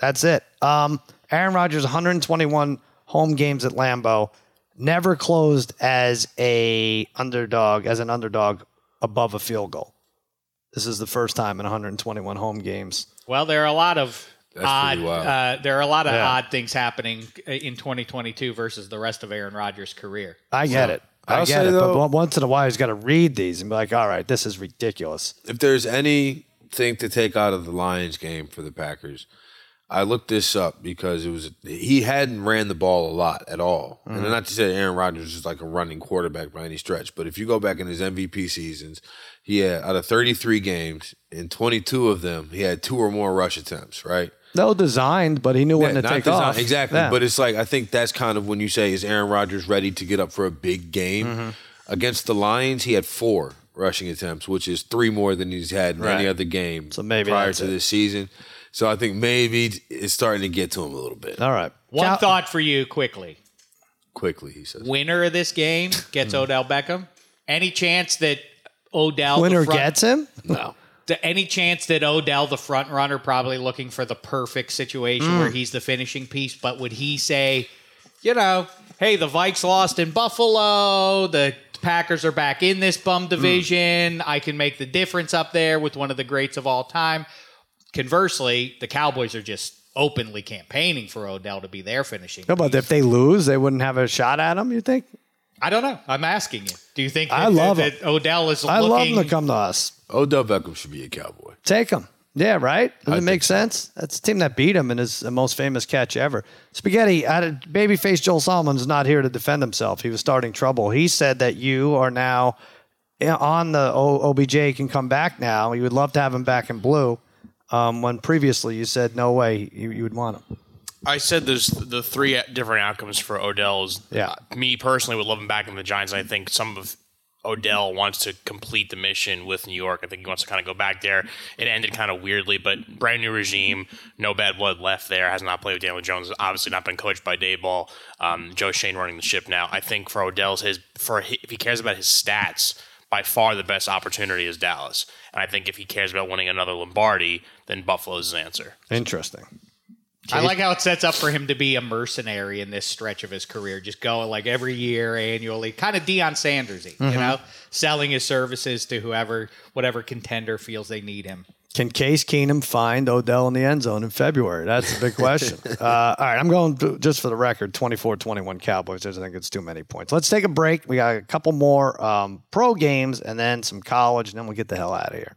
That's it. Um, Aaron Rodgers, 121 home games at Lambeau. Never closed as a underdog, as an underdog above a field goal. This is the first time in 121 home games. Well, there are a lot of odd. wild. Uh, there are a lot of Yeah. odd things happening in 2022 versus the rest of Aaron Rodgers' career. I get it. I I'll get it. though- but once in a while, he's got to read these and be like, all right, this is ridiculous. if there's anything to take out of the Lions game for the Packers, I looked this up because it was he hadn't ran the ball a lot at all. And not to say Aaron Rodgers is like a running quarterback by any stretch, but if you go back in his MVP seasons, he had out of 33 games, in 22 of them, he had two or more rush attempts, right? No designed, but he knew when Yeah, to not take design- off. Exactly. Yeah. But it's like I think that's kind of when you say is Aaron Rodgers ready to get up for a big game Mm-hmm. against the Lions? He had four rushing attempts, which is three more than he's had in any other game So maybe prior to it. this season. So I think maybe it's starting to get to him a little bit all right. One Cal- thought for you quickly. quickly. He says. Winner of this game gets Odell Beckham. Any chance that Odell Winner front- gets him? No. Any chance that Odell, the front runner, probably looking for the perfect situation Mm. where he's the finishing piece, but would he say, you know, hey, the Vikes lost in Buffalo, the Packers are back in this bum Mm. division, I can make the difference up there with one of the greats of all time. Conversely, the Cowboys are just openly campaigning for Odell to be their finishing. No, but piece. if they lose, they wouldn't have a shot at him, you think? I don't know. I'm asking you. Do you think that, I love that, that Odell is I love him to come to us. Odell Beckham should be a Cowboy. Take him. Yeah, right? Doesn't it make think so. sense? That's the team that beat him in his most famous catch ever. Spaghetti, out of babyface Joel Solomon's not here to defend himself. He was starting trouble. He said that you are now on the OBJ can come back now. You would love to have him back in blue. Um, when previously you said no way you, you would want him. I said there's the three different outcomes for Odell's. Yeah. Me personally would love him back in the Giants. I think some of Odell wants to complete the mission with New York. I think he wants to kind of go back there. It ended kind of weirdly, but brand new regime, no bad blood left there. Has not played with Daniel Jones. Obviously not been coached by Daboll. Um, Joe Schoen running the ship now. I think for Odell's his for hi- if he cares about his stats, by far the best opportunity is Dallas. And I think if he cares about winning another Lombardi, then Buffalo's his answer. Interesting. I like how it sets up for him to be a mercenary in this stretch of his career, just going like every year, annually, kind of Deion Sandersy, Mm-hmm. you know, selling his services to whoever, whatever contender feels they need him. Can Case Keenum find Odell in the end zone in February? That's the big question. uh, all right, I'm going to, just for the record 24 21 Cowboys. I think it's too many points. Let's take a break. We got a couple more um, pro games and then some college, and then we'll get the hell out of here.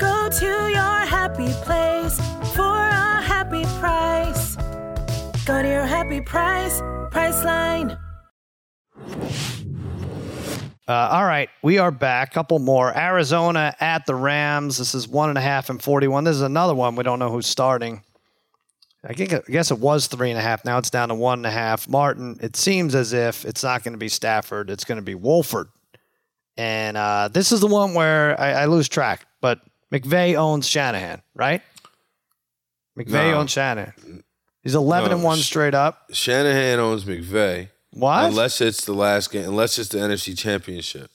Go to your happy place for a happy price. Go to your happy price, Priceline. Uh, all right, we are back. Couple more. Arizona at the Rams. This is one and a half and 41. This is another one. We don't know who's starting. I guess it was three and a half. Now it's down to one and a half. Martin, it seems as if it's not going to be Stafford. It's going to be Wolford. And uh, this is the one where I, I lose track. But McVay owns Shanahan, right? McVay No. owns Shanahan. He's 11 No, and one Sh- straight up. Shanahan owns McVay. What? Unless it's the last game, unless it's the NFC Championship.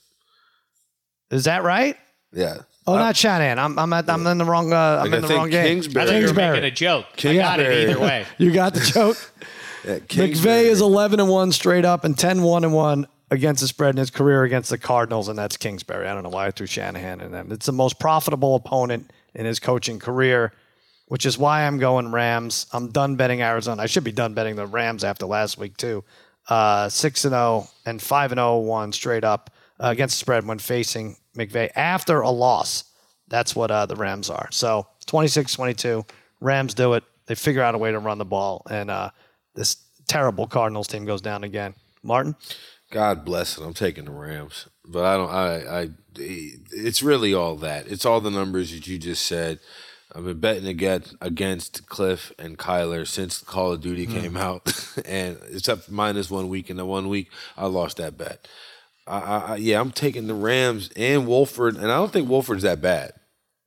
Is that right? Yeah. Oh, not Shanahan. I'm I'm at, I'm in the wrong uh, I'm Like, I in the think wong game. Kingsbury- I thought you were Kingsbury. making a joke. I Kingsbury. got it either way. You got the joke. Yeah, McVay Kingsbury. is 11 and 1 straight up and 10 1 and 1 against the spread in his career against the Cardinals, and that's Kingsbury. I don't know why I threw Shanahan in them. It's the most profitable opponent in his coaching career, which is why I'm going Rams. I'm done betting Arizona. I should be done betting the Rams after last week, too. uh, six and zero and five and zero one straight up uh, against the spread when facing McVay after a loss. That's what uh, the Rams are. So 26-22, Rams do it. They figure out a way to run the ball, and uh, this terrible Cardinals team goes down again. Martin, God bless it. I'm taking the Rams, but I don't. I. I. It's really all that. It's all the numbers that you just said. I've been betting against against Cliff and Kyler since Call of Duty hmm. came out, and except minus one week. And the one week, I lost that bet. I, I, I- yeah, I'm taking the Rams and Wolford, and I don't think Wolford's that bad.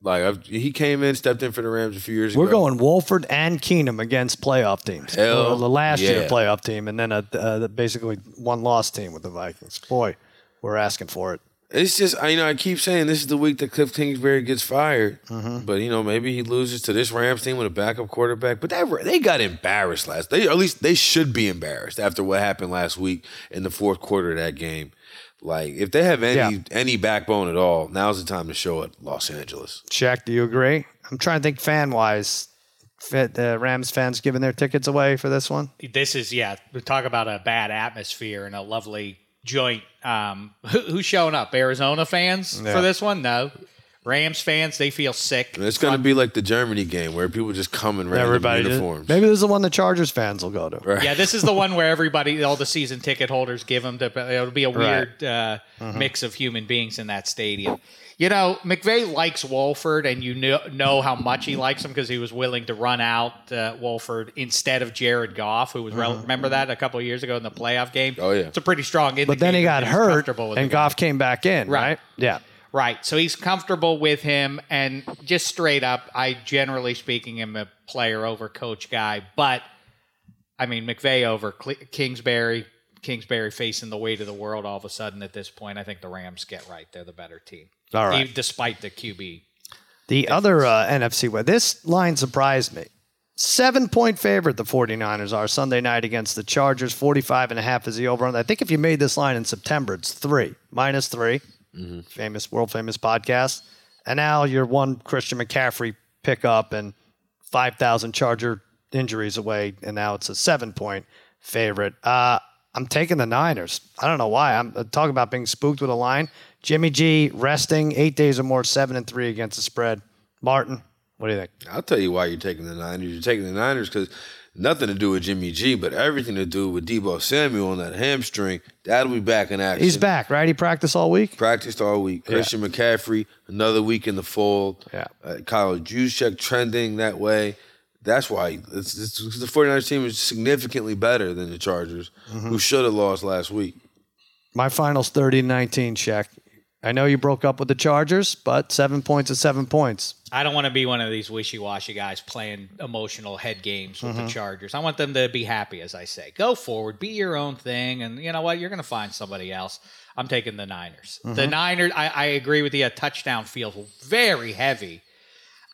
Like I've, he came in, stepped in for the Rams a few years ago. we're going Wolford and Keenum against playoff teams. Hell the last year playoff team, and then a, uh, basically one loss team with the Vikings. Boy, we're asking for it. It's just I you know I keep saying this is the week that Cliff Kingsbury gets fired, Mm-hmm. but you know maybe he loses to this Rams team with a backup quarterback. But that they got embarrassed last. They at least they should be embarrassed after what happened last week in the fourth quarter of that game. Like if they have any Yeah. any backbone at all, now's the time to show it. Los Angeles. Shaq, do you agree? I'm trying to think fan wise. Fit the Rams fans giving their tickets away for this one. This is yeah. We talk about a bad atmosphere and a lovely joint. Um, who, who's showing up? Arizona fans Yeah. for this one? No. Rams fans, they feel sick. It's going to be like the Germany game where people just come in random Everybody, did. uniforms. maybe this is the one the Chargers fans will go to. Right. Yeah, this is the one where everybody, all the season ticket holders, give them. To, it'll be a Right. weird uh, mix of human beings in that stadium. You know, McVay likes Wolford, and you know, know how much he likes him because he was willing to run out uh, Wolford instead of Jared Goff, who was rel- remember that a couple of years ago in the playoff game. Oh, yeah. it's a pretty strong. Indicator But then he got hurt, and the guy. Goff came back in, right? Right. Yeah. Right. So he's comfortable with him. And just straight up, I generally speaking am a player over coach guy. But I mean, McVay over Kingsbury. Kingsbury facing the weight of the world all of a sudden at this point. I think the Rams get right. They're the better team. All right. Even despite the QB. The other uh, NFC West, this line surprised me. Seven point favorite the 49ers are Sunday night against the Chargers. 45 and a half is the over. I think if you made this line in September, it's three, minus 3 Famous, world famous podcast. And now you're one Christian McCaffrey pickup and 5,000 Charger injuries away. And now it's a seven point favorite. Uh, I'm taking the Niners. I don't know why. I'm uh, talking about being spooked with a line. Jimmy G resting eight days or more, seven and three against the spread. Martin, what do you think? I'll tell you why you're taking the Niners. You're taking the Niners because nothing to do with Jimmy G, but everything to do with Deebo Samuel on that hamstring. That'll be back in action. He's back, right? He practiced all week. Practiced all week. Christian McCaffrey, another week in the fold. Yeah. Uh, Kyle Juszczyk trending that way. That's why it's, it's, the 49ers team is significantly better than the Chargers, Mm-hmm. who should have lost last week. My finals 30 19, Shaq. I know you broke up with the Chargers, but seven points is seven points. I don't want to be one of these wishy-washy guys playing emotional head games with Mm-hmm. the Chargers. I want them to be happy, as I say. Go forward, be your own thing, and you know what? You're going to find somebody else. I'm taking the Niners. The Mm-hmm. Niners. I, I agree with you. A touchdown feels very heavy.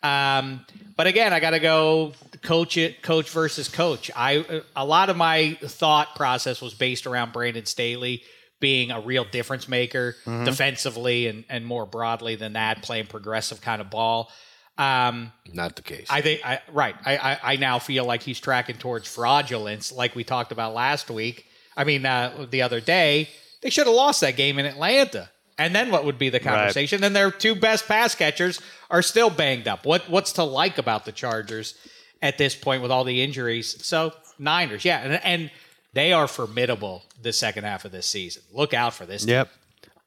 Um, but again, I got to go coach it, coach versus coach. I a lot of my thought process was based around Brandon Staley being a real difference maker defensively and, and more broadly than that, playing progressive kind of ball. Um, Not the case. I think I right. I, I I now feel like he's tracking towards fraudulence, like we talked about last week. I mean, uh, the other day they should have lost that game in Atlanta. And then what would be the conversation? And their two best pass catchers are still banged up. What what's to like about the Chargers at this point with all the injuries? So Niners, yeah, and, and they are formidable the second half of this season. Look out for this. team. Yep.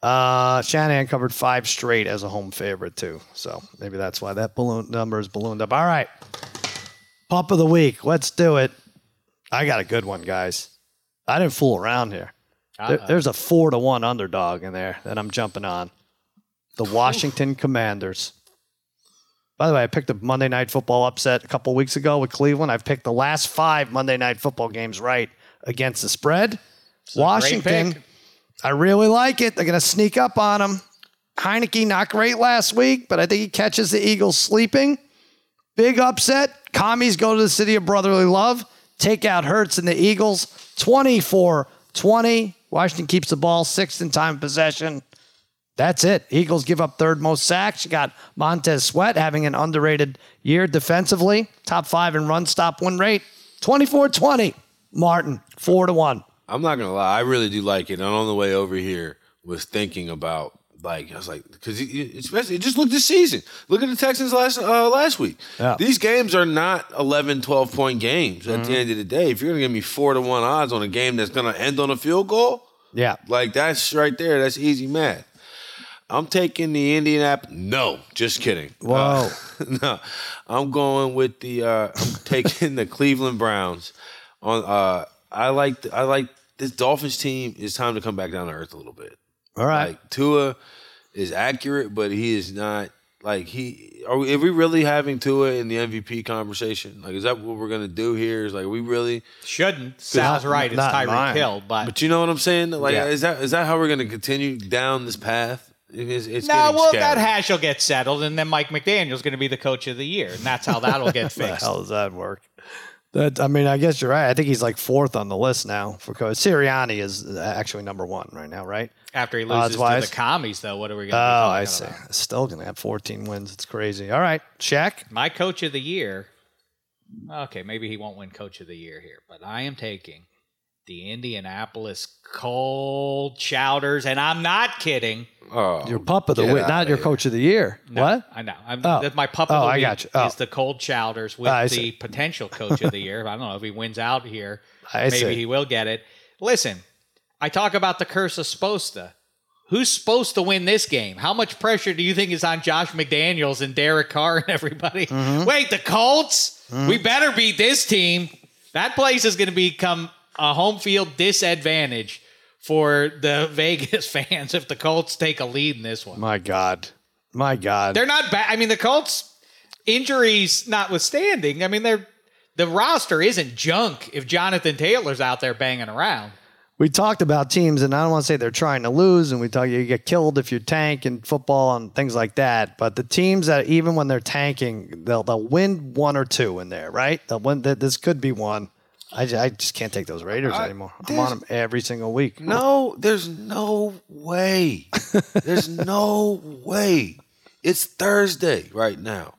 Uh, Shanahan covered five straight as a home favorite, too. So maybe that's why that balloon number is ballooned up. All right. Pump of the week. Let's do it. I got a good one, guys. I didn't fool around here. There- there's a four to one underdog in there that I'm jumping on. The Washington Commanders. By the way, I picked a Monday Night Football upset a couple weeks ago with Cleveland. I've picked the last five Monday Night Football games right against the spread. Washington. I really like it. They're going to sneak up on them. Heinicke not great last week, but I think he catches the Eagles sleeping. Big upset. Commies go to the city of brotherly love. Take out Hurts and the Eagles. 24 20. Washington keeps the ball sixth in time possession. That's it. Eagles give up third most sacks. You got Montez Sweat having an underrated year defensively. Top five in run stop win rate. 24 20. Martin, 4 to 1. I'm not gonna lie, I really do like it. And on the way over here, was thinking about like I was like because especially just look this season. Look at the Texans last uh, last week. Yeah. These games are not 11, 12 point games. At the end of the day, if you're gonna give me four to one odds on a game that's gonna end on a field goal, Yeah. like that's right there. That's easy math. I'm taking the Indianapolis. No, just kidding. Whoa. Uh, no, I'm going with the. Uh, I'm taking the Cleveland Browns. On. Uh, I like. I like this Dolphins team. It's time to come back down to earth a little bit. All right. Like Tua is accurate, but he is not. Like he, are we, are we really having Tua in the MVP conversation? Like, is that what we're gonna do here? Is like, we really? Shouldn't. Sal's not- right. It's not Tyreek. Hill, but, But you know what I'm saying? Like, Yeah. is that is that how we're gonna continue down this path? It's, it's no, getting well, scary. that hash will get settled, and then Mike McDaniel's going to be the coach of the year, and that's how that'll get fixed. how does that work? That I mean, I guess you're right. I think he's like fourth on the list now for coach. Sirianni is actually number one right now, right? After he loses to Odds-wise? the commies, though, what are we going Oh, to talking I see. about? Still gonna have 14 wins. It's crazy. All right, Shaq. My coach of the year. Okay, maybe he won't win coach of the year here, but I am taking the Indianapolis Cold Chowders, and I'm not kidding. Oh, Your pup of the get week, not your here. coach of the year. No, What? I know. I'm, Oh. that's my pup Oh, of the I week got you. Oh. is the Cold Chowders with I the potential coach of the year. I don't know if he wins out here. I maybe see. he will get it. Listen, I talk about the curse of Sposta. Who's supposed to win this game? How much pressure do you think is on Josh McDaniels and Derek Carr and everybody? Mm-hmm. Wait, the Colts? We better beat this team. That place is going to become a home field disadvantage for the Vegas fans if the Colts take a lead in this one. My God. My God. They're not bad. I mean, the Colts injuries notwithstanding. I mean, they're the roster isn't junk if Jonathan Taylor's out there banging around. we talked about teams, and I don't want to say they're trying to lose, and we talk you get killed if you tank in football and things like that. But the teams that even when they're tanking, they'll they'll win one or two in there, right? They'll win. th- This could be one. I, ju- I just can't take those Raiders anymore. I'm on them every single week. No, there's no way. There's no way. It's Thursday right now.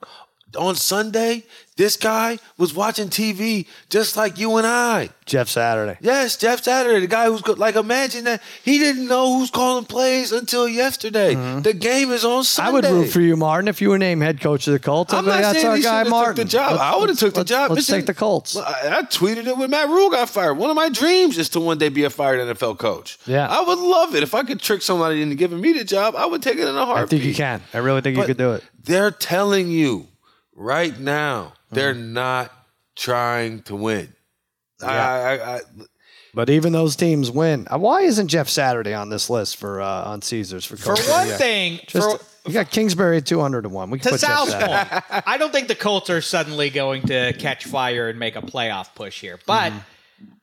On Sunday, this guy was watching TV just like you and I. Jeff Saturday. Yes, Jeff Saturday, the guy who's go- like, imagine that he didn't know who's calling plays until yesterday. The game is on Sunday. Mm-hmm. I would root for you, Martin, if you were named head coach of the Colts. I'm not That's saying our he guy, have Martin. took the job. I would've took the let's- job. Let's Listen, take the Colts. I, I tweeted it when Matt Rhule got fired. One of my dreams is to one day be a fired NFL coach. Yeah. I would love it if I could trick somebody into giving me the job. I would take it in a heartbeat. I think you can. I really think you could do it. They're telling you right now they're Mm-hmm. not trying to win. I, I, I, But even those teams win. Uh, Why isn't Jeff Saturday on this list for uh, on Caesars for For coach of the one year? thing, Just, for, you got Kingsbury at two hundred to one. We can to put Jeff Sal's point, I don't think the Colts are suddenly going to catch fire and make a playoff push here. But,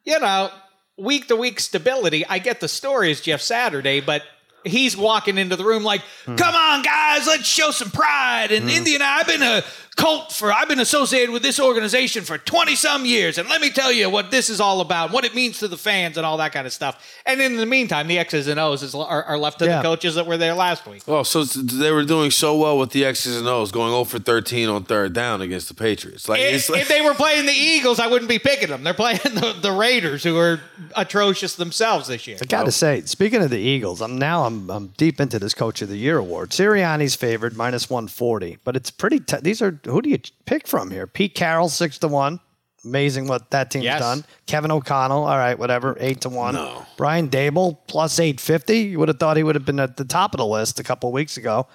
you know, week to week stability, I get the story is Jeff Saturday, but he's walking into the room like, come on, guys, let's show some pride. And Indiana, I've been a Colt for, I've been associated with this organization for 20 some years. And let me tell you what this is all about, what it means to the fans and all that kind of stuff. And in the meantime, the X's and O's is, are, are left to Yeah. the coaches that were there last week. oh, so they were doing so well with the X's and O's, going 0 for 13 on third down against the Patriots. Like, If, it's like if they were playing the Eagles, I wouldn't be picking them. They're playing the, the Raiders, who are atrocious themselves this year. I got to say, speaking of the Eagles, I'm now I'm I'm deep into this Coach of the Year award. Sirianni's favored minus one forty, but it's pretty. T- these are who do you pick from here? Pete Carroll six to one. Amazing what that team's Yes. done. Kevin O'Connell, all right, whatever, eight to one. Brian Daboll plus eight fifty. You would have thought he would have been at the top of the list a couple of weeks ago.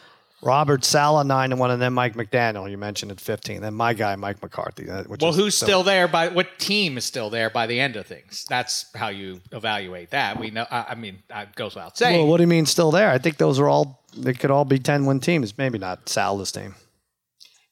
Robert Saleh nine to one, and then Mike McDaniel. You mentioned at fifteen. Then my guy Mike McCarthy. Well, who's so- still there? By what team is still there by the end of things? That's how you evaluate that. We know. I, I mean, that goes without saying. Well, what do you mean still there? I think those are all. They could all be ten win teams. Maybe not Sal's team.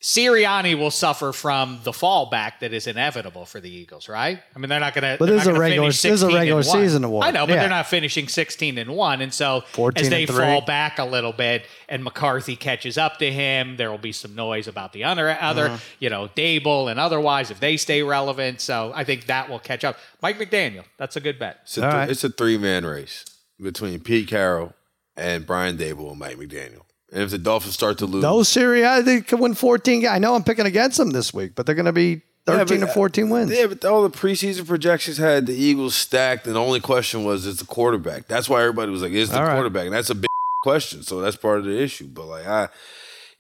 Sirianni will suffer from the fallback that is inevitable for the Eagles, right? I mean, they're not going to. But this is a regular- this is a regular season award. I know, but Yeah. they're not finishing sixteen and one, and so as they fall back a little bit, and McCarthy catches up to him, there will be some noise about the other, other, Uh-huh. you know, Daboll and otherwise if they stay relevant. So I think that will catch up. Mike McDaniel, that's a good bet. It's a, th- right. it's a three man race between Pete Carroll and Brian Daboll and Mike McDaniel. And if the Dolphins start to lose, Those Sirianni, they could win 14. I know I'm picking against them this week, but they're going to be 13 but- or 14 wins. Yeah, but all the preseason projections had the Eagles stacked, and the only question was, is the quarterback. That's why everybody was like, is the All right. quarterback? And that's a big question. So that's part of the issue. But like, I,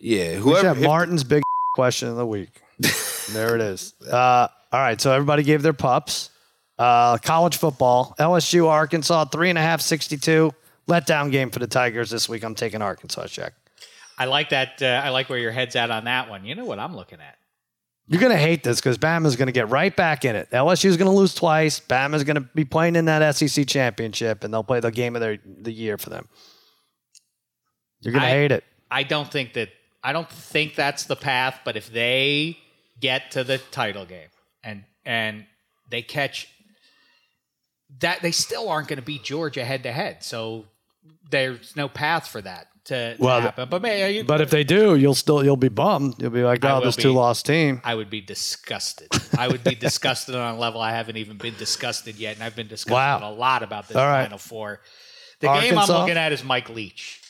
yeah, whoever. if- Martin's big question of the week. there it is. Uh, all right, so everybody gave their pups. Uh, college football, LSU, Arkansas, three and a half, 62. Letdown game for the Tigers this week. I'm taking Arkansas check. I like that. Uh, I like where your head's at on that one. You know what I'm looking at? You're going to hate this because Bama's going to get right back in it. LSU's going to lose twice. Bama's going to be playing in that SEC championship, and they'll play the game of their, the year for them. You're going to hate it. I don't think that. I don't think that's the path. But if they get to the title game and and they catch that, they still aren't going to beat Georgia head to head. So there's no path for that to, to Well, happen. But man, you, But if they do, you'll still you'll be bummed. You'll be like, oh, this two loss team. I would be disgusted. I would be disgusted on a level I haven't even been disgusted yet, and I've been disgusted Wow. a lot about this All right. Final Four. The game I'm looking at is Mike Leach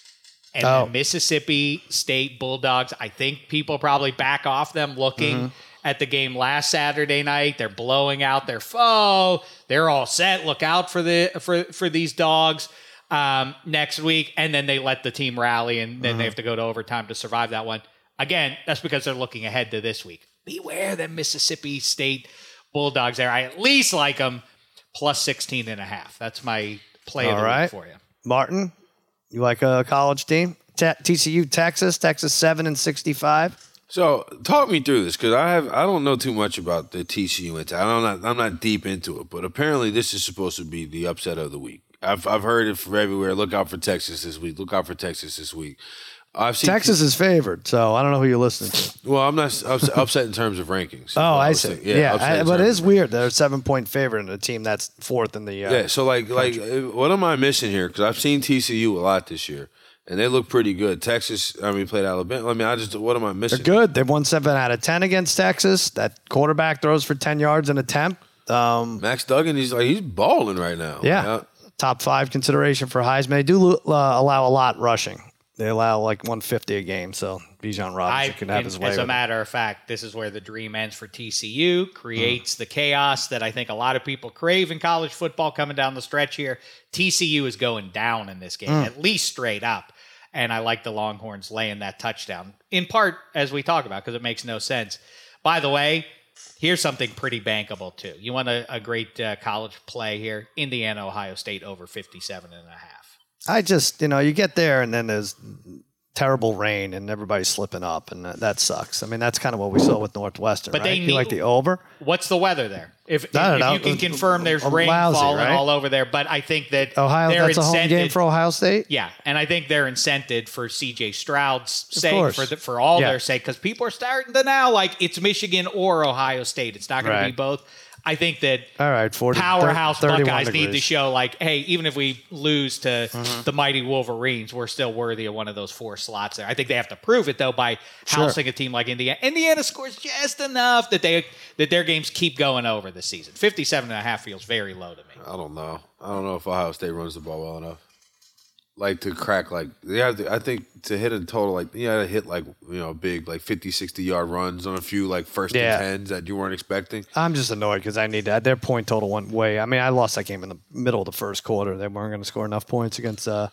and Oh. the Mississippi State Bulldogs. I think people probably back off them looking Mm-hmm. at the game last Saturday night. They're blowing out their foe. They're all set. Look out for the for for these dogs. Um, next week, and then they let the team rally, and then Mm-hmm. they have to go to overtime to survive that one. Again, that's because they're looking ahead to this week. Beware the Mississippi State Bulldogs there. I at least like them plus 16 and a half. That's my play of the right. week for you. Martin, you like a college team? Te- TCU, Texas, Texas seven and sixty-five. So talk me through this because I have I don't know too much about the TCU and I'm not I'm not deep into it, but apparently this is supposed to be the upset of the week. I've I've heard it from everywhere. Look out for Texas this week. Look out for Texas this week. I've seen Texas is favored, so I don't know who you're listening to. Well, I'm not ups- upset in terms of rankings. Oh, I was see. saying. Yeah, upset I- but it is weird. They're a seven-point favorite in a team that's fourth in the. Uh, Yeah, so like like uh, what am I missing here? Because I've seen TCU a lot this year, and they look pretty good. Texas, I mean, played Alabama. I mean, I just what am I missing? They're good. They've won seven out of ten against Texas. That quarterback throws for ten yards an attempt. Um, Max Duggan, he's like he's balling right now. yeah, top five consideration for Heisman. They do uh, allow a lot rushing. They allow like 150 a game, so Bijan I, Robinson can have and his way. as a with it. matter of fact, this is where the dream ends for TCU, creates the chaos that I think a lot of people crave in college football coming down the stretch here. TCU is going down in this game, at least straight up. And I like the Longhorns laying that touchdown, in part, as we talk about, because it makes no sense. By the way, here's something pretty bankable, too. You want a, a great uh, college play here? Indiana, Ohio State over 57 and a half. I just, you know, you get there and then there's terrible rain and everybody's slipping up, and that, that sucks. I mean, that's kind of what we saw with Northwestern. But right? they need- like the over? What's the weather there? If, if, if you can confirm there's rain lousy, falling right? all over there, but I think that Ohio, they're that's a home game for Ohio State. Yeah, and I think they're incented for CJ Stroud's sake, for the, for all Yeah. their sake, because people are starting to now like it's Michigan or Ohio State. It's not going to be both. I think that All right, 40, powerhouse 31 Buckeyes need to show like, hey, even if we lose to Mm-hmm. the mighty Wolverines, we're still worthy of one of those four slots there. I think they have to prove it though by housing a team like Indiana. Indiana scores just enough that they that their games keep going over this season. 57 and a half feels very low to me. I don't know. I don't know if Ohio State runs the ball well enough. Like to crack like they have to, I think to hit a total like you got to hit like you know big like 50 60 yard runs on a few like first Yeah. and tens that you weren't expecting. I'm just annoyed because I need that. Their point total went way. I mean, I lost that game in the middle of the first quarter. They weren't going to score enough points against uh,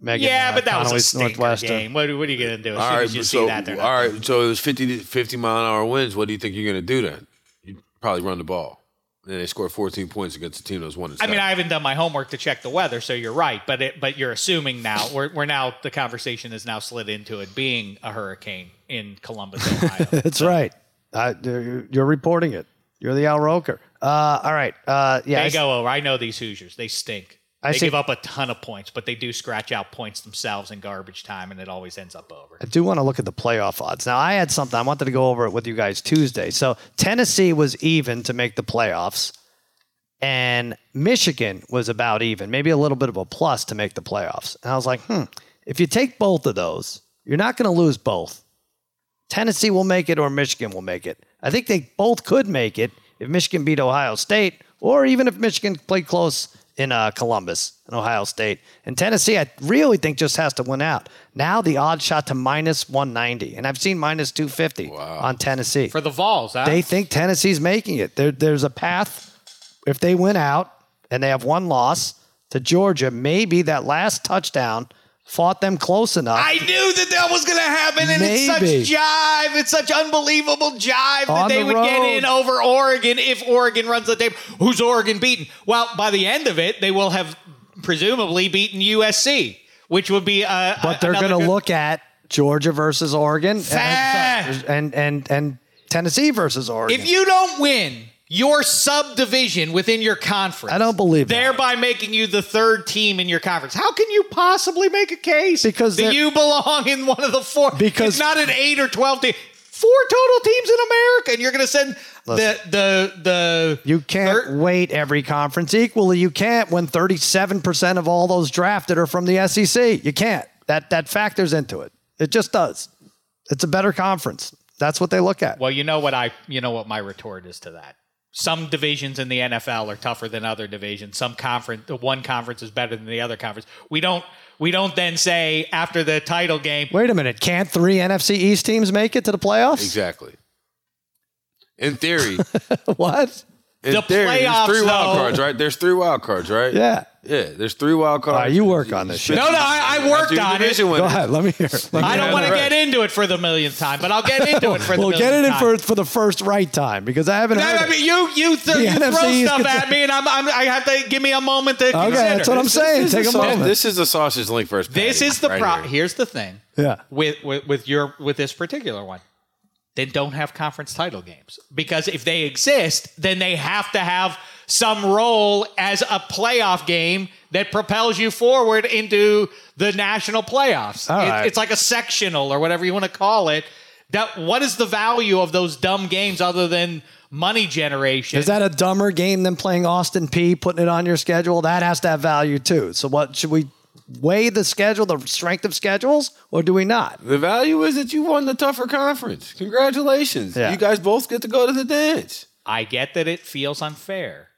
Megan. Yeah, uh, but that was a Connolly's Northwestern. game. What, what are you going to do as All soon right, as you but see so that? All right, so it was 50 50 mile an hour winds. What do you think you're going to do then? You probably run the ball. And they scored 14 points against a team that was one I mean. I haven't done my homework to check the weather, so you're right. But it, but you're assuming now we're, we're now the conversation is now slid into it being a hurricane in Columbus, Ohio. That's right. I, you're you're reporting it. You're the Al Roker. Uh, all right. Uh, yeah. They go over. I know these Hoosiers. They stink. I they give up a ton of points, but they do scratch out points themselves in garbage time, and it always ends up over. I do want to look at the playoff odds. Now, I had something I wanted to go over it with you guys Tuesday. So Tennessee was even to make the playoffs, and Michigan was about even, maybe a little bit of a plus to make the playoffs. And I was like, hmm, if you take both of those, you're not going to lose both. Tennessee will make it or Michigan will make it. I think they both could make it if Michigan beat Ohio State, or even if Michigan played close in uh, Columbus and Ohio State. And Tennessee, I really think just has to win out. Now the odds shot to minus 190, and I've seen minus 250 on Tennessee. For the Vols, huh? they think Tennessee's making it. There, there's a path. If they win out and they have one loss to Georgia, maybe that last touchdown fought them close enough. I knew that that was going to happen, and Maybe. it's such jive. It's such unbelievable jive that On they the would get in over Oregon if Oregon runs the tape. Who's Oregon beaten? Well, by the end of it, they will have presumably beaten USC, which would be. Uh, but they're going to look at Georgia versus Oregon Fact. and, and and and Tennessee versus Oregon. If you don't win your subdivision within your conference, I don't believe that. thereby making you the third team in your conference. How can you possibly make a case Because that you belong in one of the four? Because- it's not an eight or twelve team. Four total teams in America, and you're going to send Listen. the the the You can't third- weight every conference equally. You can't when 37% of all those drafted are from the SEC. You can't. That that factors into it. It just does. It's a better conference. That's what they look at. Well, you know what I you know what my retort is to that. Some divisions in the NFL are tougher than other divisions. Some conference one conference is better than the other conference. We don't we don't then say after the title game, Wait a minute. Can't three NFC East teams make it to the playoffs? Exactly. In theory, what? in The theory, playoffs, there's three wild cards, right? There's three wild cards, right? Yeah. Yeah, there's three wild cards. All right, you work on this shit. No, no, I- I worked on it. division Go ahead. Let me hear. Let me I don't hear want to get into it for the millionth time, but I'll get into it for the Well, millionth get it in time. for, for the first right time because I haven't No, heard I it. mean, you you, th- The you throw NFC is stuff consider- at me, and I'm, I'm I have to give me a moment to consider. Okay, consider. that's what I'm saying. This Take is a sau- moment. This is a sausage link first. This is the pro. Here's the thing. Yeah. With, with with your with this particular one, then don't have conference title games because if they exist, then they have to have some role as a playoff game that propels you forward into the national playoffs. It- right. It's like a sectional or whatever you want to call it. That what is the value of those dumb games other than money generation? Is that a dumber game than playing Austin Peay, putting it on your schedule? That has to have value too. So what should we weigh the schedule, the strength of schedules, or do we not? The value is that you won the tougher conference. Congratulations. Yeah. You guys both get to go to the dance. I get that it feels unfair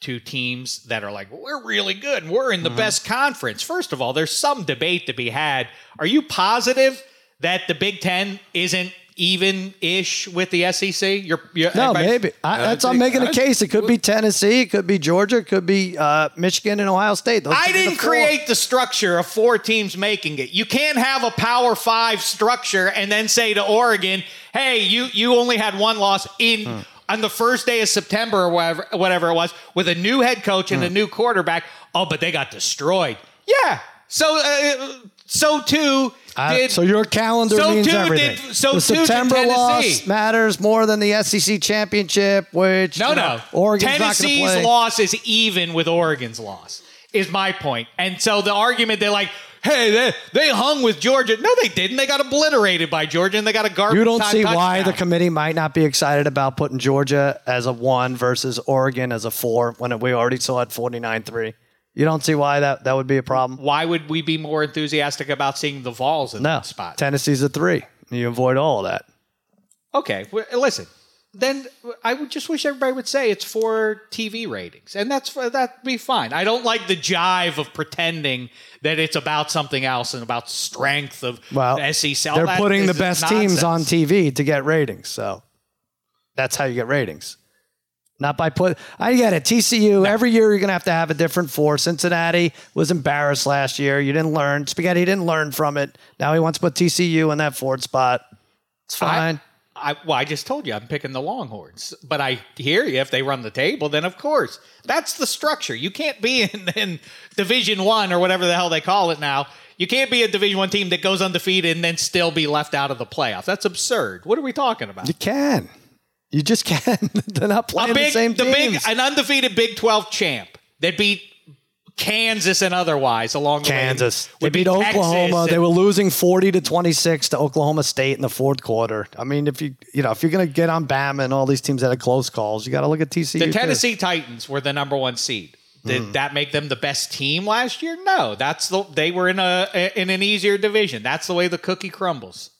to teams that are like, well, we're really good and we're in the best conference. First of all, there's some debate to be had. Are you positive that the Big Ten isn't even ish with the SEC? You're, you're No, everybody- maybe. I, that's I'm making a case. It could be Tennessee, it could be Georgia, it could be uh, Michigan and Ohio State. Those I could be the didn't four. create the structure of four teams making it. You can't have a Power Five structure and then say to Oregon, "Hey, you you only had one loss in Hmm. On the first day of September or whatever whatever it was with a new head coach and a new quarterback." Oh, but they got destroyed. Yeah. So uh, so too Uh, did so your calendar so means too everything. did- so the September loss matters more than the SEC championship, which No, you know, no. Oregon's Tennessee's loss is even with Oregon's loss, is my point. And so the argument they're like, hey, they, they hung with Georgia. No, they didn't. They got obliterated by Georgia and they got a garbage You don't see why the committee might not be excited about putting Georgia as a one versus Oregon as a four when we already saw it 49 3. You don't see why that, that would be a problem? Why would we be more enthusiastic about seeing the Vols in No. that spot? Tennessee's a three. You avoid all of that. Okay, well, listen. Then I would just wish everybody would say it's for TV ratings, and that's that'd be fine. I don't like the jive of pretending that it's about something else and about strength of Well, the SEC. All they're putting the best teams on. TV to get ratings. So that's how you get ratings. Not by put. I get it. TCU. Every year you're gonna have to have a different four. Cincinnati was embarrassed last year. You didn't learn. Spaghetti didn't learn from it. Now he wants to put TCU in that fourth spot. It's fine. I, well, I just told you I'm picking the Longhorns, but I hear you. If they run the table, then of course that's the structure. You can't be in, in Division One or whatever the hell they call it now. You can't be a Division One team that goes undefeated and then still be left out of the playoffs. That's absurd. What are we talking about? you can. You just can. They're not playing big, the same the big, teams. an undefeated Big Twelve champ that beat Kansas and otherwise along the Kansas. way. They beat be Texas Oklahoma. They were losing 40 to 26 to Oklahoma State in the fourth quarter. I mean, if you you know, if you're going to get on Bama and all these teams that had close calls, you got to look at TCU. The too. Tennessee Titans were the number one seed. Did Hmm. that make them the best team last year? No, that's the they were in a in an easier division. That's the way the cookie crumbles.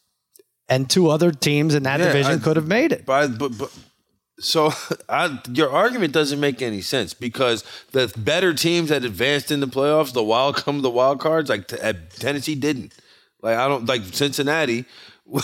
and two other teams in that Yeah, division I- could have made it. But, but, but So I, your argument doesn't make any sense because the better teams that advanced in the playoffs, the wild come the wild cards, like t- uh, Tennessee didn't. Like I don't like Cincinnati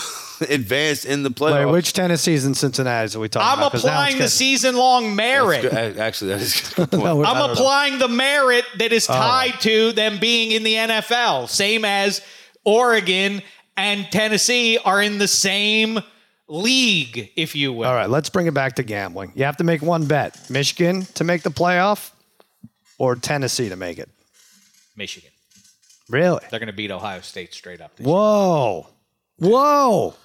advanced in the Wait, playoffs. which Tennessee's and Cincinnati's are we talking about? I'm about? 'Cause now applying the season long merit. Good- Actually, that is good point. No, I I'm don't know. applying the merit that is tied to them being in the NFL, same as Oregon and Tennessee are in the same league, if you will. All right, let's bring it back to gambling. You have to make one bet: Michigan to make the playoff, or Tennessee to make it. Michigan. Really? They're going to beat Ohio State straight up. Whoa, whoa!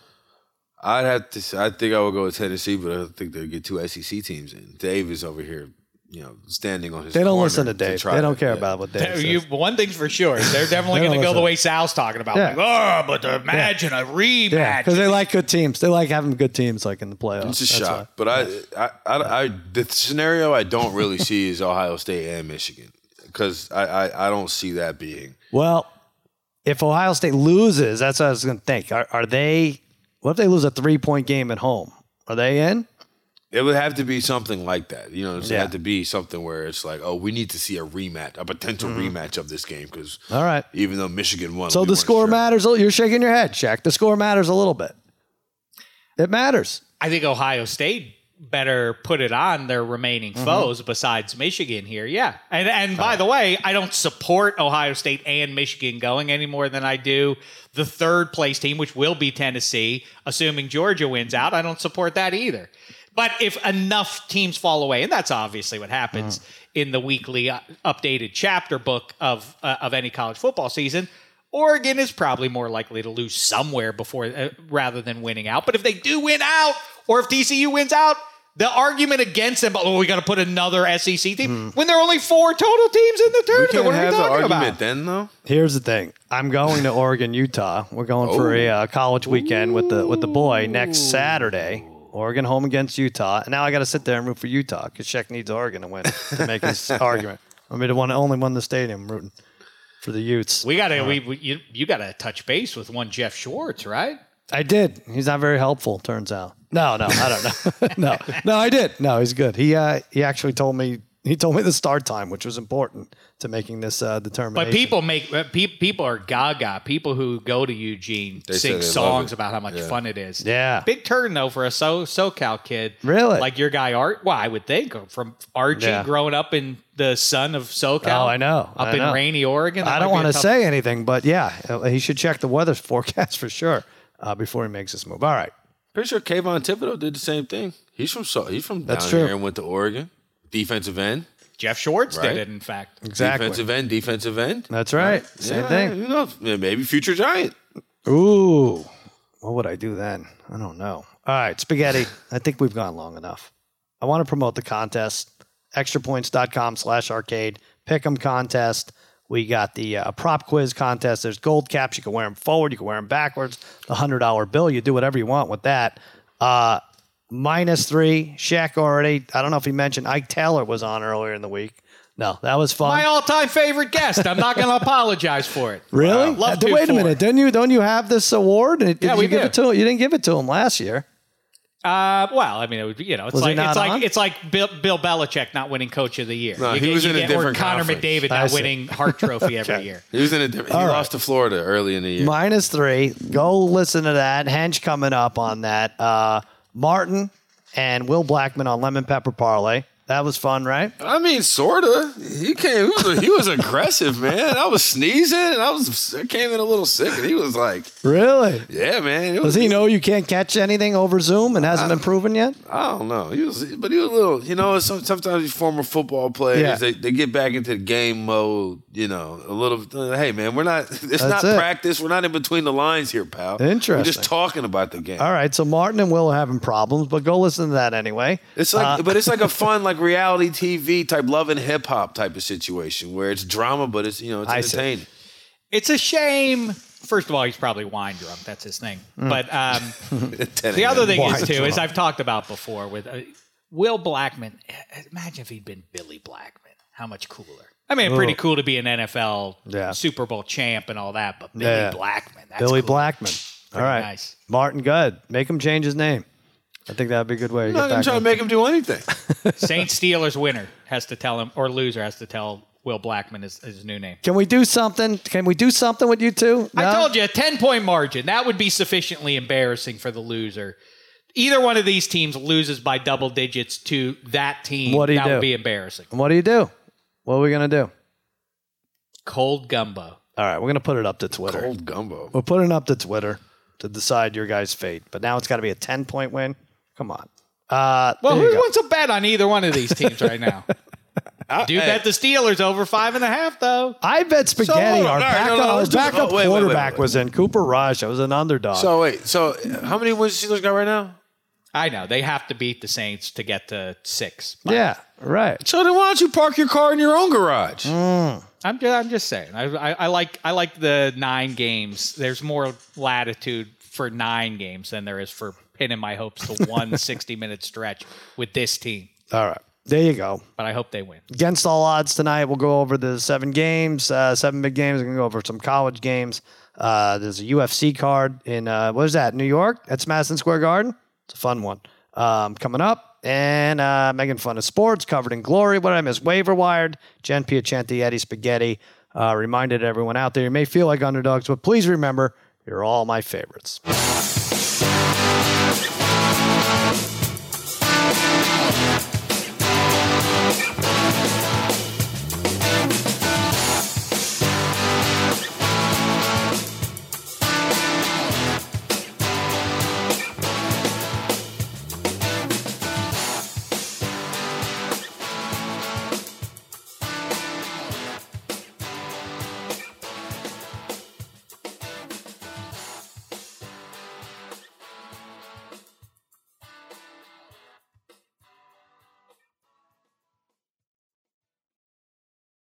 I'd have to. I think I would go with Tennessee, but I think they'll get two SEC teams in. Dave is over here, you know, standing on his. They don't corner listen to Dave. try they don't to- care yeah. about what Dave Tell says. You, one thing's for sure, they're definitely They going don't to go the listen. way Sal's talking about. Yeah. Like, oh, but imagine a rematch. yeah, because they like good teams. They like having good teams, like in the playoffs. It's a That's shock, but I, I, I, I, the scenario I don't really see is Ohio State and Michigan because I, I, I don't see that being. Well, if Ohio State loses, that's what I was going to think. Are, are they? What if they lose a three-point game at home? Are they in? It would have to be something like that. You know, it Yeah. had to be something where it's like, oh, we need to see a rematch, a potential rematch of this game because All right. even though Michigan won, So we the score sure. matters. You're shaking your head, Shaq. The score matters a little bit. It matters. I think Ohio State better put it on their remaining Mm-hmm. foes besides Michigan here. Yeah. And and by the way, I don't support Ohio State and Michigan going any more than I do the third place team, which will be Tennessee, assuming Georgia wins out. I don't support that either. But if enough teams fall away, and that's obviously what happens in the weekly uh, updated chapter book of uh, of any college football season, Oregon is probably more likely to lose somewhere before uh, rather than winning out. But if they do win out, or if TCU wins out, the argument against them, oh, we got to put another SEC team when there are only four total teams in the We tournament. can't What are we have the argument about? then, though. Here's the thing. I'm going to Oregon, Utah. We're going for a uh, college weekend with the with the boy next Saturday. Oregon home against Utah. And now I got to sit there and root for Utah because Sheck needs Oregon to win to make his argument. I mean, the one only won the stadium rooting for the Utes. We got to we, we you, you got to touch base with one Jeff Schwartz, right? I did. He's not very helpful. Turns out. No, no, I don't know. no, no, I did. No, he's good. He uh, he actually told me he told me the start time, which was important to making this uh, determination. But people make uh, pe- people are gaga. People who go to Eugene They say sing they love songs it. about how much Yeah. fun it is. Yeah. big turn though for a so SoCal kid. Really? like your guy Art. Well, I would think from Archie Yeah. growing up in the sun of SoCal. Oh, I know. Up I in know. rainy Oregon. that I don't might be want to tough- say anything, but yeah, uh, he should check the weather forecast for sure uh, before he makes this move. All right. Pretty sure Kayvon Thibodeaux did the same thing. He's from so he's from That's down true. here and went to Oregon. Defensive end, Jeff Schwartz Right. did it. In fact, Exactly. defensive end, defensive end. That's right. Same Yeah, thing. You know, maybe future giant. Ooh. What would I do then? I don't know. All right, spaghetti. I think we've gone long enough. I want to promote the contest. Extrapoints.com slash arcade. Pick'em contest. We got the uh, prop quiz contest. There's gold caps. You can wear them forward. You can wear them backwards. The $100 bill. You do whatever you want with that. Uh, minus three. Shaq already. I don't know if he mentioned Ike Taylor was on earlier in the week. No, that was fun. my all-time favorite guest. I'm not going to apologize for it. Really? Uh, love Uh, to wait a minute. it. Didn't you? Don't you have this award? Did Yeah, you we give do. it to him? You didn't give it to him last year. Uh, well, I mean, it would be, you know, it's Was like not it's like on? it's like Bill, Bill Belichick not winning Coach of the Year. No, You he get- was you in a different or Connor conference. McDavid not winning Hart Trophy every year. He was in a different. He All right. lost to Florida early in the year. Minus three. Go listen to that. Hench coming up on that. Uh, Martin and Will Blackmon on Lemon Pepper Parlay. That was fun, right? I mean, sorta. He came. He was, he was aggressive, man. I was sneezing, and I was I came in a little sick, and he was like, Really? "Yeah, man." It Does he know you can't catch anything over Zoom and hasn't been proven yet? I don't know. He was, but he was a little. You know, some, sometimes these former football players Yeah. they, they get back into the game mode. You know, a little. Hey, man, we're not. It's That's not it. practice. We're not in between the lines here, pal. We're Interesting. just talking about the game. All right. So Martin and Will are having problems, but go listen to that anyway. It's like, Uh, but it's like a fun, like reality TV type, love and hip hop type of situation where it's drama, but it's you know it's I see. entertaining. It's a shame. First of all, he's probably wine drunk. That's his thing. Mm. But um, the other thing is too, as I've talked about before, with uh, Will Blackmon. Imagine if he'd been Billy Blackmon. How much cooler. I mean, pretty cool to be an NFL Yeah. Super Bowl champ and all that, but Billy Yeah. Blackmon. That's Billy cool. Blackmon. All right. Nice. Martin, good. Make him change his name. I think that'd be a good way to I'm get not gonna try to make him do anything. Saint Steelers winner has to tell him, or loser has to tell Will Blackmon his, his new name. Can we do something? Can we do something with you two? I told you a 10 point margin. That would be sufficiently embarrassing for the loser. Either one of these teams loses by double digits to that team. What do you that do? would be embarrassing. What do you do? What are we gonna do? Cold gumbo. All right, we're gonna put it up to Twitter. Cold gumbo. We're putting it up to Twitter to decide your guys' fate. But now it's got to be a ten point win. Come on. Uh, Well, there who wants a bet on either one of these teams right now? Do bet the Steelers over five and a half, though. I bet spaghetti. hold on. our All right, backup, no, no, our backup oh, wait, wait, wait, quarterback wait. was in Cooper Rush. I was an underdog. So wait, so how many wins the Steelers got right now? I know they have to beat the Saints to get to six. yeah, right. So then why don't you park your car in your own garage? Mm. I'm just, I'm just saying. I, I, I like I like the nine games. There's more latitude for nine games than there is for pinning my hopes to one 60 minute stretch with this team. All right. There you go. But I hope they win. Against all odds tonight, we'll go over the seven games, uh, seven big games. We're going to go over some college games. Uh, there's a UFC card in, uh, what is that, New York? That's Madison Square Garden. It's a fun one. Um, coming up. And uh, Megan Fun of Sports, covered in glory. What did I miss? Waiver Wired, Jen Piacenti, Eddie Spaghetti. Uh, reminded everyone out there, you may feel like underdogs, but please remember, you're all my favorites. Thank